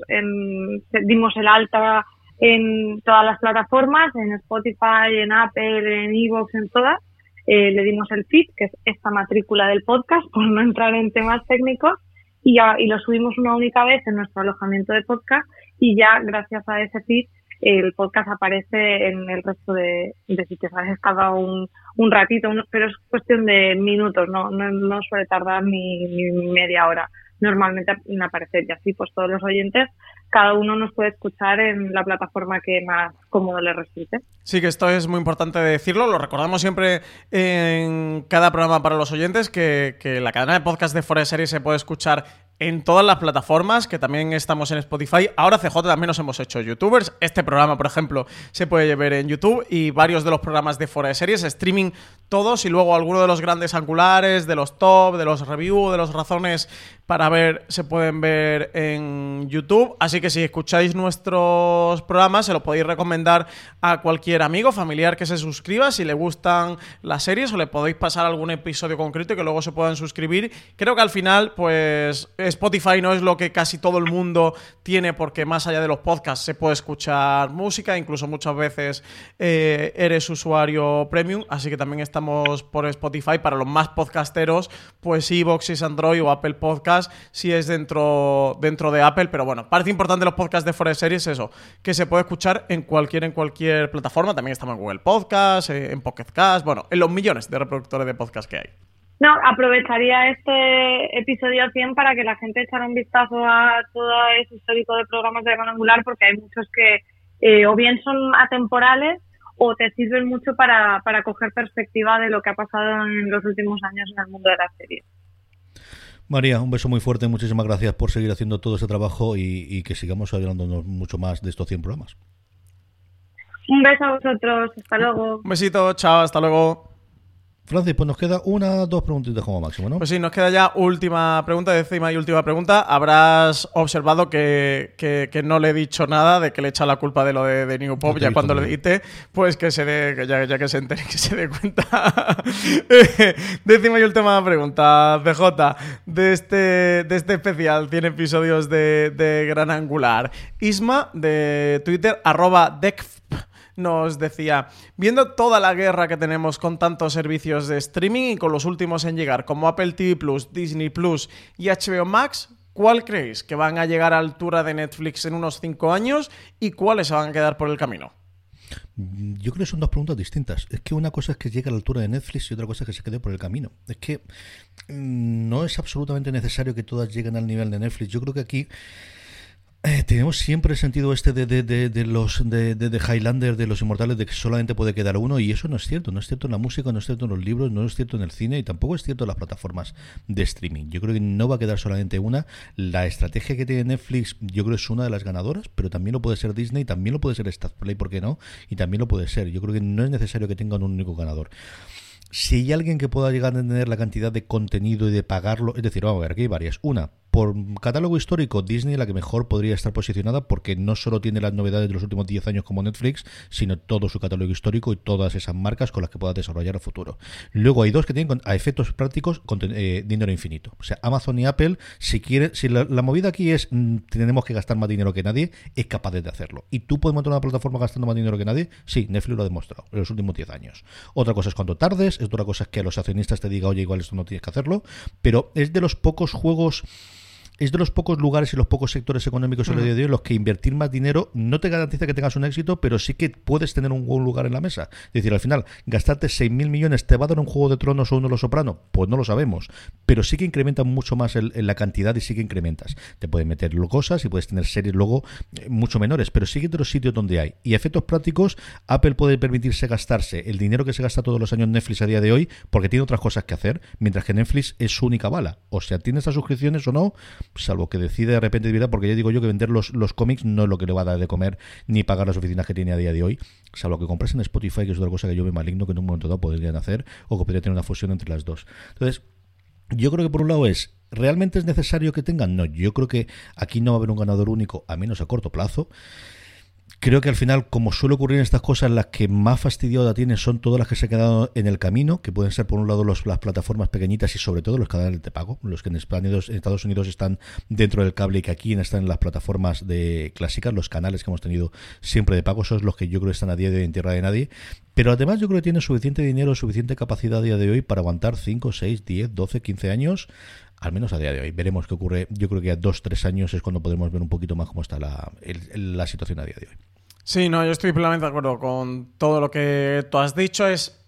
dimos el alta en todas las plataformas, en Spotify, en Apple, en Evox, en todas. Eh, le dimos el feed, que es esta matrícula del podcast, por no entrar en temas técnicos, y, ya, y lo subimos una única vez en nuestro alojamiento de podcast y ya gracias a ese feed el podcast aparece en el resto de, de sitios. Veces tarda un, un ratito, pero es cuestión de minutos, no, no, no suele tardar ni, ni media hora normalmente en aparecer. Y así, pues todos los oyentes, cada uno nos puede escuchar en la plataforma que más cómodo le resulte. Sí, que esto es muy importante decirlo. Lo recordamos siempre en cada programa para los oyentes, que, que la cadena de podcast de Forest Series se puede escuchar en todas las plataformas, que también estamos en Spotify. Ahora CJ también nos hemos hecho youtubers. Este programa, por ejemplo, se puede ver en YouTube y varios de los programas de Fuera de Series, streaming todos y luego algunos de los grandes angulares, de los top, de los review, de los razones para ver, se pueden ver en YouTube. Así que si escucháis nuestros programas, se los podéis recomendar a cualquier amigo, familiar que se suscriba. Si le gustan las series o le podéis pasar algún episodio concreto y que luego se puedan suscribir. Creo que al final, pues Spotify no es lo que casi todo el mundo tiene, porque más allá de los podcasts se puede escuchar música, incluso muchas veces eh, eres usuario premium. Así que también estamos por Spotify. Para los más podcasteros, pues Evox Android o Apple Podcast, si es dentro, dentro de Apple. Pero bueno, parece importante los podcasts de Forest Series eso, que se puede escuchar en cualquier, en cualquier plataforma. También estamos en Google Podcast, eh, en Pocket Cast, bueno, en los millones de reproductores de podcast que hay. No, aprovecharía este episodio 100 para que la gente echara un vistazo a todo ese histórico de programas de Angular, porque hay muchos que eh, o bien son atemporales o te sirven mucho para, para coger perspectiva de lo que ha pasado en los últimos años en el mundo de la serie. María, un beso muy fuerte, muchísimas gracias por seguir haciendo todo ese trabajo y, que sigamos hablándonos mucho más de estos 100 programas. Un beso a vosotros, hasta luego. Un besito, chao, hasta luego. Francis, pues nos queda una, dos preguntitas como máximo, ¿no? Pues sí, nos queda ya última pregunta, décima y última pregunta. Habrás observado que, que, no le he dicho nada de que le echa la culpa de lo de, New Pop, ya cuando le edite, pues que se dé, ya, ya que se entere, que se dé cuenta. décima y última pregunta, BJ, de este, de este especial, 100 episodios de, de Gran Angular. Isma, de Twitter, arroba decf nos decía, viendo toda la guerra que tenemos con tantos servicios de streaming y con los últimos en llegar, como Apple TV Plus, Disney Plus y HBO Max, ¿cuál creéis que van a llegar a altura de Netflix en unos 5 años y cuáles se van a quedar por el camino? Yo creo que son dos preguntas distintas. Es que una cosa es que llegue a la altura de Netflix y otra cosa es que se quede por el camino. Es que mm, no es absolutamente necesario que todas lleguen al nivel de Netflix. Yo creo que aquí eh, tenemos siempre el sentido este de, los de, de, Highlander, de los inmortales, de que solamente puede quedar uno, y eso no es cierto. No es cierto en la música, no es cierto en los libros, no es cierto en el cine, y tampoco es cierto en las plataformas de streaming. Yo creo que no va a quedar solamente una. La estrategia que tiene Netflix, yo creo que es una de las ganadoras, pero también lo puede ser Disney, también lo puede ser Play, ¿por qué no? Y también lo puede ser. Yo creo que no es necesario que tengan un único ganador si hay alguien que pueda llegar a tener la cantidad de contenido y de pagarlo, es decir, vamos a ver, aquí hay varias. Una, por catálogo histórico, Disney la que mejor podría estar posicionada porque no solo tiene las novedades de los últimos 10 años como Netflix, sino todo su catálogo histórico y todas esas marcas con las que pueda desarrollar a futuro. Luego hay dos que tienen a efectos prácticos con, eh, dinero infinito. O sea, Amazon y Apple, si quieren, si la, movida aquí es mm, tenemos que gastar más dinero que nadie, es capaz de hacerlo. ¿Y tú puedes montar una plataforma gastando más dinero que nadie? Sí, Netflix lo ha demostrado en los últimos 10 años. Otra cosa es cuando tardes, es otra cosa es que a los accionistas te diga, oye, igual esto no tienes que hacerlo, pero es de los pocos juegos es de los pocos lugares y los pocos sectores económicos en el día de hoy los que invertir más dinero no te garantiza que tengas un éxito, pero sí que puedes tener un buen lugar en la mesa. Es decir, al final, gastarte 6.000 millones, ¿te va a dar un juego de tronos o uno de los soprano? Pues no lo sabemos, pero sí que incrementa mucho más en la cantidad y sí que incrementas. Te pueden meter cosas y puedes tener series luego eh, mucho menores, pero sigue de los sitios donde hay. Y efectos prácticos, Apple puede permitirse gastarse el dinero que se gasta todos los años Netflix a día de hoy porque tiene otras cosas que hacer, mientras que Netflix es su única bala. O sea, tiene estas suscripciones o no, salvo que decide de repente vida, porque ya digo yo que vender los, los cómics no es lo que le va a dar de comer ni pagar las oficinas que tiene a día de hoy, salvo que compres en Spotify, que es otra cosa que yo me maligno que en un momento dado podrían hacer, o que podría tener una fusión entre las dos. Entonces, yo creo que por un lado es, ¿realmente es necesario que tengan? No, yo creo que aquí no va a haber un ganador único, a menos a corto plazo creo que al final, como suele ocurrir en estas cosas, las que más fastidiada tienen son todas las que se han quedado en el camino, que pueden ser por un lado los, las plataformas pequeñitas y sobre todo los canales de pago, los que en Estados Unidos están dentro del cable y que aquí están en las plataformas de clásicas, los canales que hemos tenido siempre de pago, son los que yo creo que están a día de hoy en tierra de nadie. Pero además yo creo que tienen suficiente dinero, suficiente capacidad a día de hoy para aguantar 5, 6, 10, 12, 15 años al menos a día de hoy. Veremos qué ocurre. Yo creo que a dos, tres años es cuando podemos ver un poquito más cómo está la, la situación a día de hoy. Sí, no, yo estoy plenamente de acuerdo con todo lo que tú has dicho. Es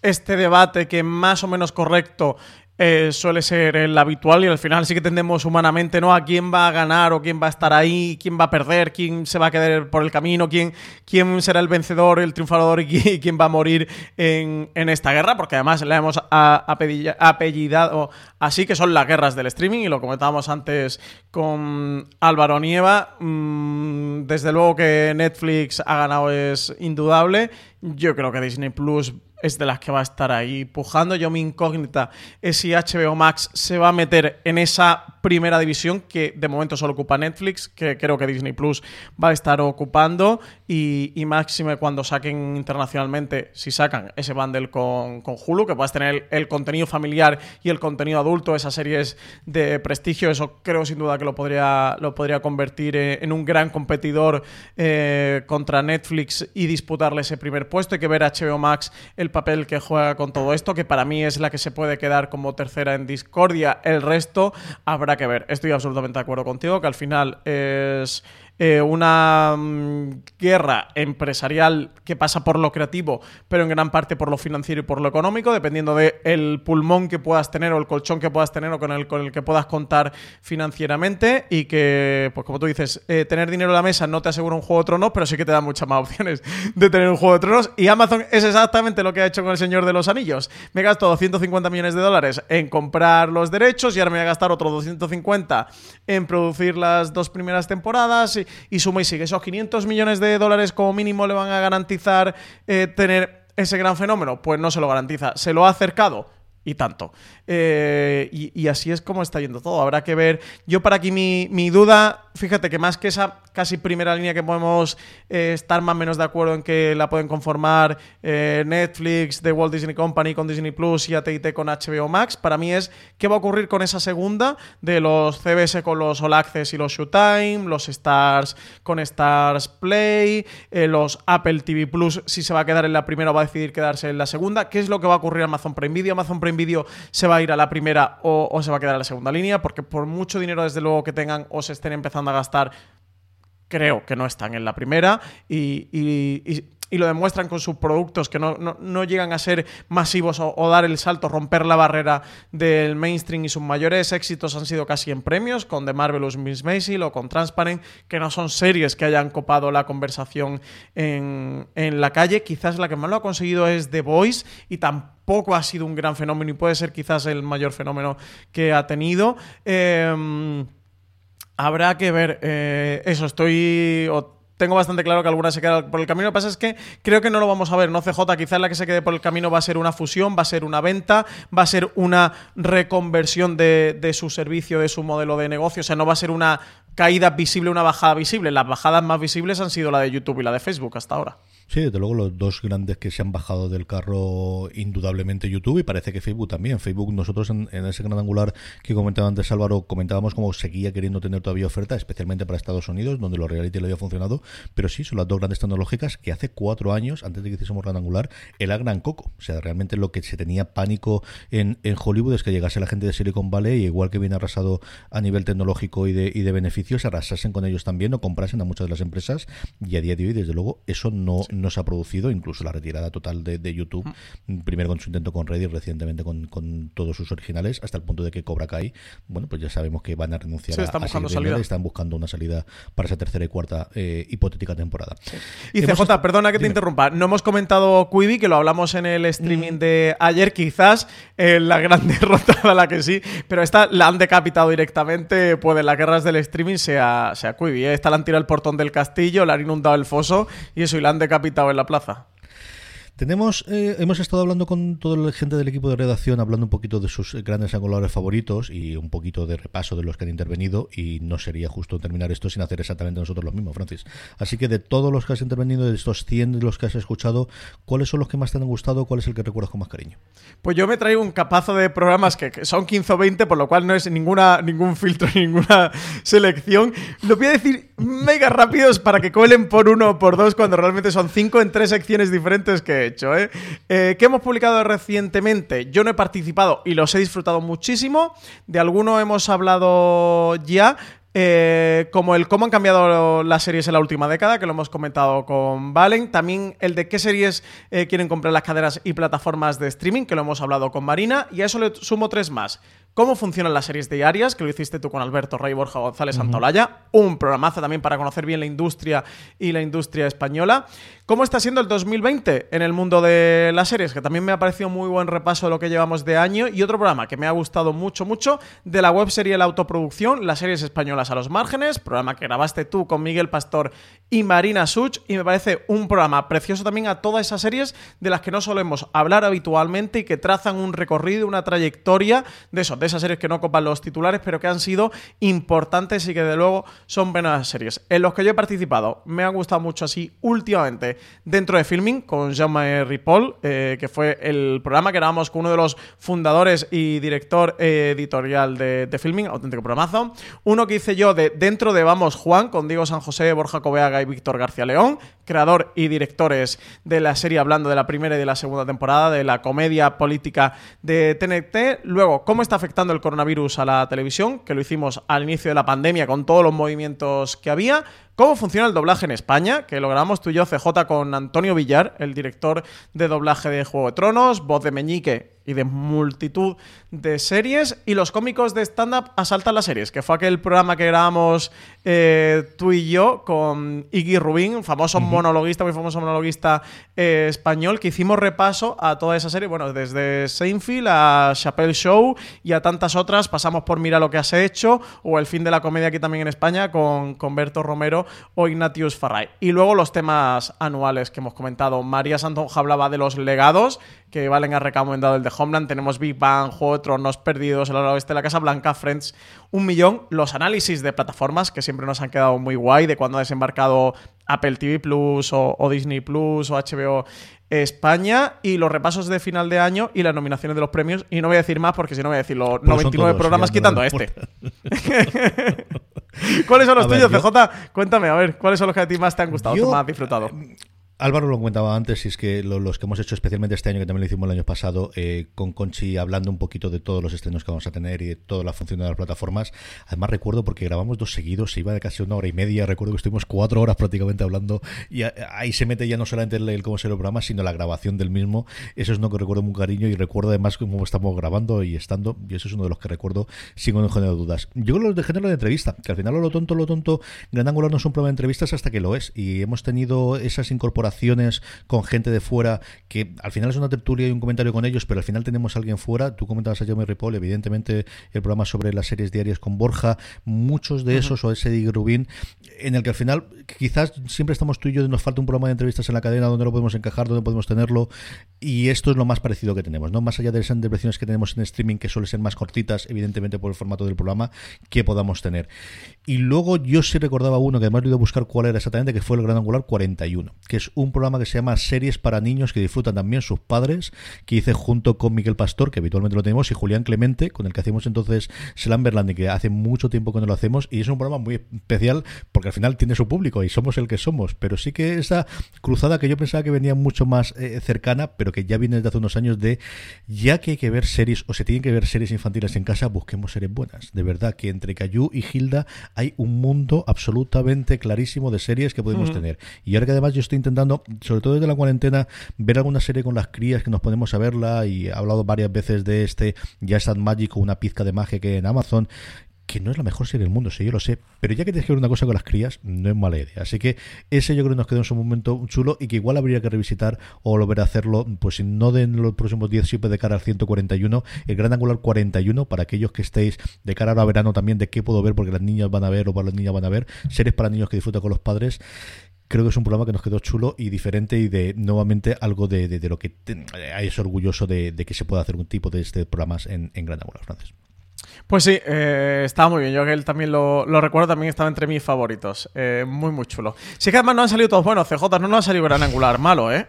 este debate que más o menos correcto eh, suele ser el habitual y al final sí que tendemos humanamente ¿no? a quién va a ganar o quién va a estar ahí, quién va a perder, quién se va a quedar por el camino, quién, quién será el vencedor, el triunfador y quién va a morir en, esta guerra, porque además le hemos apellidado así que son las guerras del streaming y lo comentábamos antes con Álvaro Nieva. Mm, desde luego que Netflix ha ganado es indudable. Yo creo que Disney Plus es de las que va a estar ahí pujando. Yo mi incógnita es si HBO Max se va a meter en esa primera división que de momento solo ocupa Netflix, que creo que Disney Plus va a estar ocupando y, y máxime cuando saquen internacionalmente, si sacan ese bundle con, con Hulu, que puedas tener el, contenido familiar y el contenido adulto, esas series de prestigio, eso creo sin duda que lo podría, lo podría convertir en un gran competidor eh, contra Netflix y disputarle ese primer puesto. Hay que ver HBO Max el papel que juega con todo esto, que para mí es la que se puede quedar como tercera en discordia. El resto habrá que ver. Estoy absolutamente de acuerdo contigo, que al final es eh, una mm, guerra empresarial que pasa por lo creativo, pero en gran parte por lo financiero y por lo económico, dependiendo del el pulmón que puedas tener o el colchón que puedas tener o con el, con el que puedas contar financieramente y que, pues como tú dices, eh, tener dinero en la mesa no te asegura un juego de tronos, pero sí que te da muchas más opciones de tener un juego de tronos y Amazon es exactamente lo que ha hecho con el Señor de los Anillos. Me he gastado 250 millones de dólares en comprar los derechos y ahora me voy a gastar otros 250 en producir las dos primeras temporadas y, y suma y sigue. Esos 500 millones de dólares como mínimo le van a garantizar eh, tener ese gran fenómeno. Pues no se lo garantiza. ¿Se lo ha acercado? Y tanto. Eh, y, así es como está yendo todo. Habrá que ver. Yo para aquí mi, mi duda fíjate que más que esa casi primera línea que podemos eh, estar más o menos de acuerdo en que la pueden conformar eh, Netflix, The Walt Disney Company con Disney Plus y AT&T con HBO Max, para mí es qué va a ocurrir con esa segunda de los CBS con los All Access y los Showtime, los Stars con Stars Play, los Apple TV Plus, si se va a quedar en la primera o va a decidir quedarse en la segunda, qué es lo que va a ocurrir a Amazon Prime Video, Amazon Prime Video se va a ir a la primera o, se va a quedar en la segunda línea, porque por mucho dinero desde luego que tengan o se estén empezando a gastar, creo que no están en la primera. Y, lo demuestran con sus productos que no, llegan a ser masivos o, dar el salto, romper la barrera del mainstream y sus mayores éxitos han sido casi en premios, con The Marvelous Miss Maisel o con Transparent, que no son series que hayan copado la conversación en, la calle. Quizás la que más lo ha conseguido es The Voice y tampoco ha sido un gran fenómeno y puede ser quizás el mayor fenómeno que ha tenido. Eh, Habrá que ver. Eh, eso, estoy tengo bastante claro que alguna se queda por el camino. Lo que pasa es que creo que no lo vamos a ver, ¿no? CJ, quizás la que se quede por el camino va a ser una fusión, va a ser una venta, va a ser una reconversión de, de su servicio, de su modelo de negocio. O sea, no va a ser una caída visible, una bajada visible. Las bajadas más visibles han sido la de YouTube y la de Facebook hasta ahora. Sí, desde luego los dos grandes que se han bajado del carro, indudablemente YouTube y parece que Facebook también. Facebook, nosotros en, ese gran angular que comentaba antes Álvaro, comentábamos cómo seguía queriendo tener todavía oferta, especialmente para Estados Unidos, donde los reality le había funcionado. Pero sí, son las dos grandes tecnológicas que hace cuatro años, antes de que hiciésemos gran angular, era gran coco. O sea, realmente lo que se tenía pánico en, en Hollywood es que llegase la gente de Silicon Valley y igual que viene arrasado a nivel tecnológico y de, y de beneficios, arrasasen con ellos también o comprasen a muchas de las empresas. Y a día de hoy, desde luego, eso no, no se ha producido, incluso la retirada total de, de YouTube, Mm. primero con su intento con Reddit, recientemente con, con todos sus originales, hasta el punto de que Cobra Kai, bueno, pues ya sabemos que van a renunciar Sí, a, están a buscando salida. y están buscando una salida para esa tercera y cuarta eh, hipotética temporada. Y Hemos CJ, perdona que te interrumpa. No hemos comentado Quibi, que lo hablamos en el streaming Mm. de ayer, quizás eh, la gran derrota a la que sí, pero esta la han decapitado directamente. Puede las guerras del streaming sea, sea Quibi. ¿eh? Esta la han tirado el portón del castillo, le han inundado el foso y eso, y la han decapitado en la plaza. Tenemos, eh, hemos estado hablando con toda la gente del equipo de redacción, hablando un poquito de sus grandes angulares favoritos y un poquito de repaso de los que han intervenido y no sería justo terminar esto sin hacer exactamente nosotros lo mismo, Francis. Así que de todos los que has intervenido, de estos 100 de los que has escuchado, ¿cuáles son los que más te han gustado? ¿Cuál es el que recuerdas con más cariño? Pues yo me traigo un capazo de programas que, son 15 o 20, por lo cual no es ninguna, ningún filtro, ninguna selección. Lo voy a decir mega rápidos para que cuelen por uno o por dos cuando realmente son cinco en tres secciones diferentes que hecho. ¿eh? Eh, ¿Qué hemos publicado recientemente? Yo no he participado y los he disfrutado muchísimo. De alguno hemos hablado ya. Eh, como el cómo han cambiado las series en la última década, que lo hemos comentado con Valen. También el de qué series eh, quieren comprar las cadenas y plataformas de streaming, que lo hemos hablado con Marina. Y a eso le sumo tres más. Cómo funcionan las series diarias, que lo hiciste tú con Alberto Rey Borja González Santaolalla. Un programazo también para conocer bien la industria y la industria española. ¿Cómo está siendo el 2020 en el mundo de las series? Que también me ha parecido muy buen repaso de lo que llevamos de año. Y otro programa que me ha gustado mucho, mucho, de la web serie La Autoproducción, las series españolas a los márgenes, programa que grabaste tú con Miguel Pastor y Marina Such. Y me parece un programa precioso también a todas esas series de las que no solemos hablar habitualmente y que trazan un recorrido, una trayectoria de eso, de esas series que no copan los titulares, pero que han sido importantes y que de luego son buenas series. En los que yo he participado, me han gustado mucho así últimamente dentro de Filming con Jean-Marie Ripoll, eh, que fue el programa que grabamos con uno de los fundadores y director eh, editorial de, de Filming, auténtico programazo. Uno que hice yo de Dentro de Vamos Juan, con Diego San José, Borja Coveaga y Víctor García León, creador y directores de la serie hablando de la primera y de la segunda temporada de la comedia política de TNT. Luego, cómo está afectando el coronavirus a la televisión, que lo hicimos al inicio de la pandemia con todos los movimientos que había. ¿Cómo funciona el doblaje en España? Que lo grabamos tú y yo, CJ, con Antonio Villar, el director de doblaje de Juego de Tronos, voz de Meñique y de multitud de series. Y los cómicos de stand-up asaltan las series, que fue aquel programa que grabamos eh, tú y yo con Iggy Rubin, famoso monologuista, muy famoso monologuista eh, español, que hicimos repaso a toda esa serie. Bueno, desde Seinfeld a Chappelle Show y a tantas otras. Pasamos por Mira lo que has hecho o El fin de la comedia aquí también en España con, con Berto Romero o Ignatius Farray. Y luego los temas anuales que hemos comentado. María Santonja hablaba de los legados que Valen ha recomendado el de Homeland. Tenemos Big Bang, Juego de Tronos, Perdidos, El Hora Oeste, La Casa Blanca, Friends, un millón. Los análisis de plataformas que siempre nos han quedado muy guay de cuando ha desembarcado Apple TV Plus o, o Disney Plus o HBO España y los repasos de final de año y las nominaciones de los premios. Y no voy a decir más porque si no voy a decir los Pues son 99 todos, programas quitando me este. ¿Cuáles son los A ver, tuyos, yo- CJ? Cuéntame, a ver, ¿cuáles son los que a ti más te han gustado, Yo- más disfrutado? Álvaro lo comentaba antes, y es que lo- los que hemos hecho especialmente este año, que también lo hicimos el año pasado, eh, con Conchi hablando un poquito de todos los estrenos que vamos a tener y de toda la función de las plataformas. Además recuerdo porque grabamos dos seguidos, se iba de casi una hora y media, recuerdo que estuvimos cuatro horas prácticamente hablando y ahí se mete ya no solamente el, el cómo será el programa, sino la grabación del mismo. Eso es uno que recuerdo muy cariño y recuerdo además cómo estamos grabando y estando, y eso es uno de los que recuerdo sin ningún género de dudas. Yo creo que los de género de entrevista, que al final lo tonto, lo tonto, Gran Angular no es un programa de entrevistas hasta que lo es y hemos tenido esas incorporaciones colaboraciones con gente de fuera, que al final es una tertulia y un comentario con ellos, pero al final tenemos a alguien fuera. Tú comentabas a Jeremy Ripoll, evidentemente el programa sobre las series diarias con Borja, muchos de esos, o ese de Rubín, en el que al final quizás siempre estamos tú y yo, nos falta un programa de entrevistas en la cadena donde lo podemos encajar, donde podemos tenerlo, y esto es lo más parecido que tenemos, ¿no? Más allá de esas versiones que tenemos en streaming, que suelen ser más cortitas, evidentemente por el formato del programa, que podamos tener. Y luego yo sí recordaba uno, que además he ido a buscar cuál era exactamente, que fue el Gran Angular 41, que es un programa que se llama Series para Niños, que disfrutan también sus padres, que hice junto con Miguel Pastor, que habitualmente lo tenemos, y Julián Clemente, con el que hacemos entonces Slamberland, y que hace mucho tiempo que no lo hacemos, y es un programa muy especial, porque al final tiene su público, y somos el que somos, pero sí que esa cruzada que yo pensaba que venía mucho más eh, cercana, pero que ya viene desde hace unos años de, ya que hay que ver series, o se tienen que ver series infantiles en casa, busquemos series buenas. De verdad que entre Cayu y Hilda hay un mundo absolutamente clarísimo de series que podemos tener. Y ahora que además yo estoy intentando, sobre todo desde la cuarentena, ver alguna serie con las crías que nos ponemos a verla, y he hablado varias veces de este Ya está Mágico, una pizca de magia que en Amazon, que no es la mejor serie del mundo, sí, yo lo sé, pero ya que tienes que ver una cosa con las crías, no es mala idea. Así que ese yo creo que nos quedó en su momento chulo y que igual habría que revisitar o volver a hacerlo, pues si no de los próximos 10, siempre de cara al 141, el Gran Angular 41, para aquellos que estéis de cara a verano también, de qué puedo ver, porque las niñas van a ver o para las niñas van a ver, series para niños que disfrutan con los padres creo que es un programa que nos quedó chulo y diferente y de nuevamente algo de, lo que es orgulloso de, que se pueda hacer un tipo de este programas en, en Gran Angular, Francis. Pues sí, eh, estaba muy bien. Yo que él también lo, recuerdo, también estaba entre mis favoritos. Eh, muy, muy chulo. Sí que además no han salido todos buenos. CJ no nos ha salido gran angular malo, ¿eh?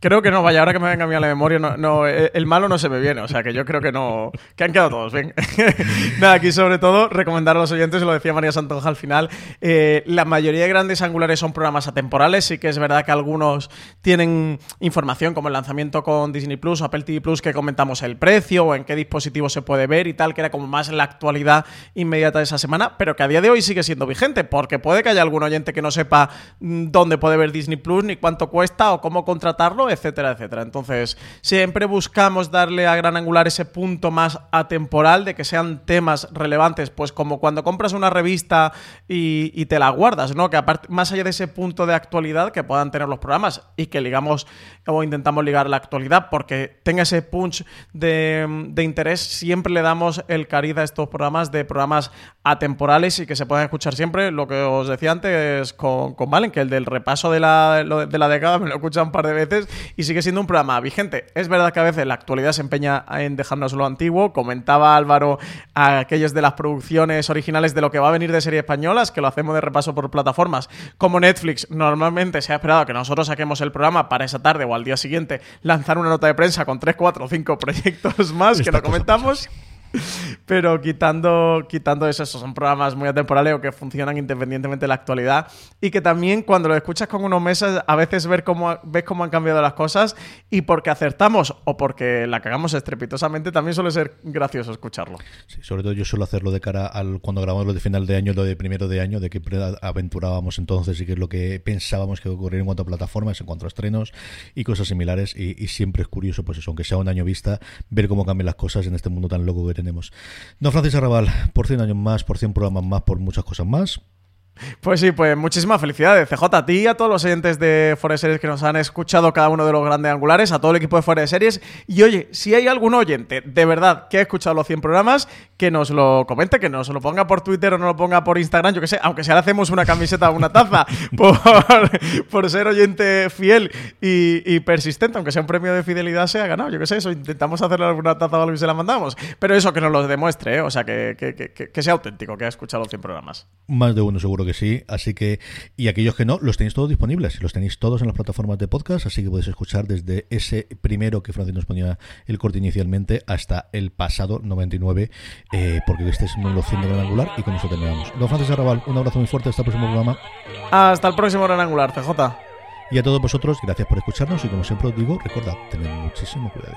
Creo que no, vaya, ahora que me venga a mí a la memoria, no, no, eh, el malo no se me viene, o sea que yo creo que no, que han quedado todos bien. Nada, aquí sobre todo recomendar a los oyentes, lo decía María Santonja al final, eh, la mayoría de grandes angulares son programas atemporales, sí que es verdad que algunos tienen información como el lanzamiento con Disney Plus o Apple TV Plus que comentamos el precio o en qué dispositivo se puede ver y tal, que era como más la actualidad inmediata de esa semana, pero que a día de hoy sigue siendo vigente, porque puede que haya algún oyente que no sepa mm, dónde puede ver Disney Plus, ni cuánto cuesta o cómo contratarlo, etcétera, etcétera. Entonces, siempre buscamos darle a Gran Angular ese punto más atemporal de que sean temas relevantes, pues como cuando compras una revista y, te la guardas, ¿no? Que aparte, más allá de ese punto de actualidad que puedan tener los programas y que ligamos o intentamos ligar la actualidad porque tenga ese punch de, interés, siempre le damos el cariz a estos programas de programas atemporales y que se puedan escuchar siempre. Lo que os decía antes con, con Valen, que el del repaso de la, de la década me lo he escuchado un par de veces y sigue siendo un programa vigente. Es verdad que a veces la actualidad se empeña en dejarnos lo antiguo. Comentaba Álvaro a aquellos de las producciones originales de lo que va a venir de series españolas, que lo hacemos de repaso por plataformas. Como Netflix normalmente se ha esperado que nosotros saquemos el programa para esa tarde o al día siguiente lanzar una nota de prensa con 3, 4 o 5 proyectos más que lo comentamos. Pero quitando, quitando eso, son programas muy atemporales o que funcionan independientemente de la actualidad y que también cuando lo escuchas con unos meses a veces ver cómo, ves cómo han cambiado las cosas y porque acertamos o porque la cagamos estrepitosamente también suele ser gracioso escucharlo. Sí, sobre todo yo suelo hacerlo de cara al cuando grabamos lo de final de año, lo de primero de año, de qué aventurábamos entonces y qué es lo que pensábamos que ocurriría en cuanto a plataformas, en cuanto a estrenos y cosas similares y, y siempre es curioso, pues eso, aunque sea un año vista, ver cómo cambian las cosas en este mundo tan loco que tenemos. Don Francisco Arrabal, por 100 años más, por 100 programas más, por muchas cosas más. Pues sí, pues muchísimas felicidades, CJ, a ti y a todos los oyentes de Fuera de Series que nos han escuchado cada uno de los grandes angulares, a todo el equipo de Fuera de Series. Y oye, si hay algún oyente de verdad que ha escuchado los 100 programas, que nos lo comente, que nos lo ponga por Twitter o nos lo ponga por Instagram, yo que sé, aunque sea le hacemos una camiseta o una taza por, ser oyente fiel y, persistente, aunque sea un premio de fidelidad, se ha ganado, yo que sé, eso, intentamos hacerle alguna taza o algo y se la mandamos. Pero eso que nos lo demuestre, ¿eh? o sea, que, que, sea auténtico, que ha escuchado los 100 programas. Más de uno seguro que sí. Así que, y aquellos que no, los tenéis todos disponibles. Los tenéis todos en las plataformas de podcast, así que podéis escuchar desde ese primero que Francis nos ponía el corte inicialmente hasta el pasado 99, eh, porque este es los 100 de Gran Angular y con eso terminamos. Don Francis Arrabal, un abrazo muy fuerte. Hasta el próximo programa. Hasta el próximo Gran Angular, CJ. Y a todos vosotros, gracias por escucharnos y como siempre os digo, recordad, tened muchísimo cuidado.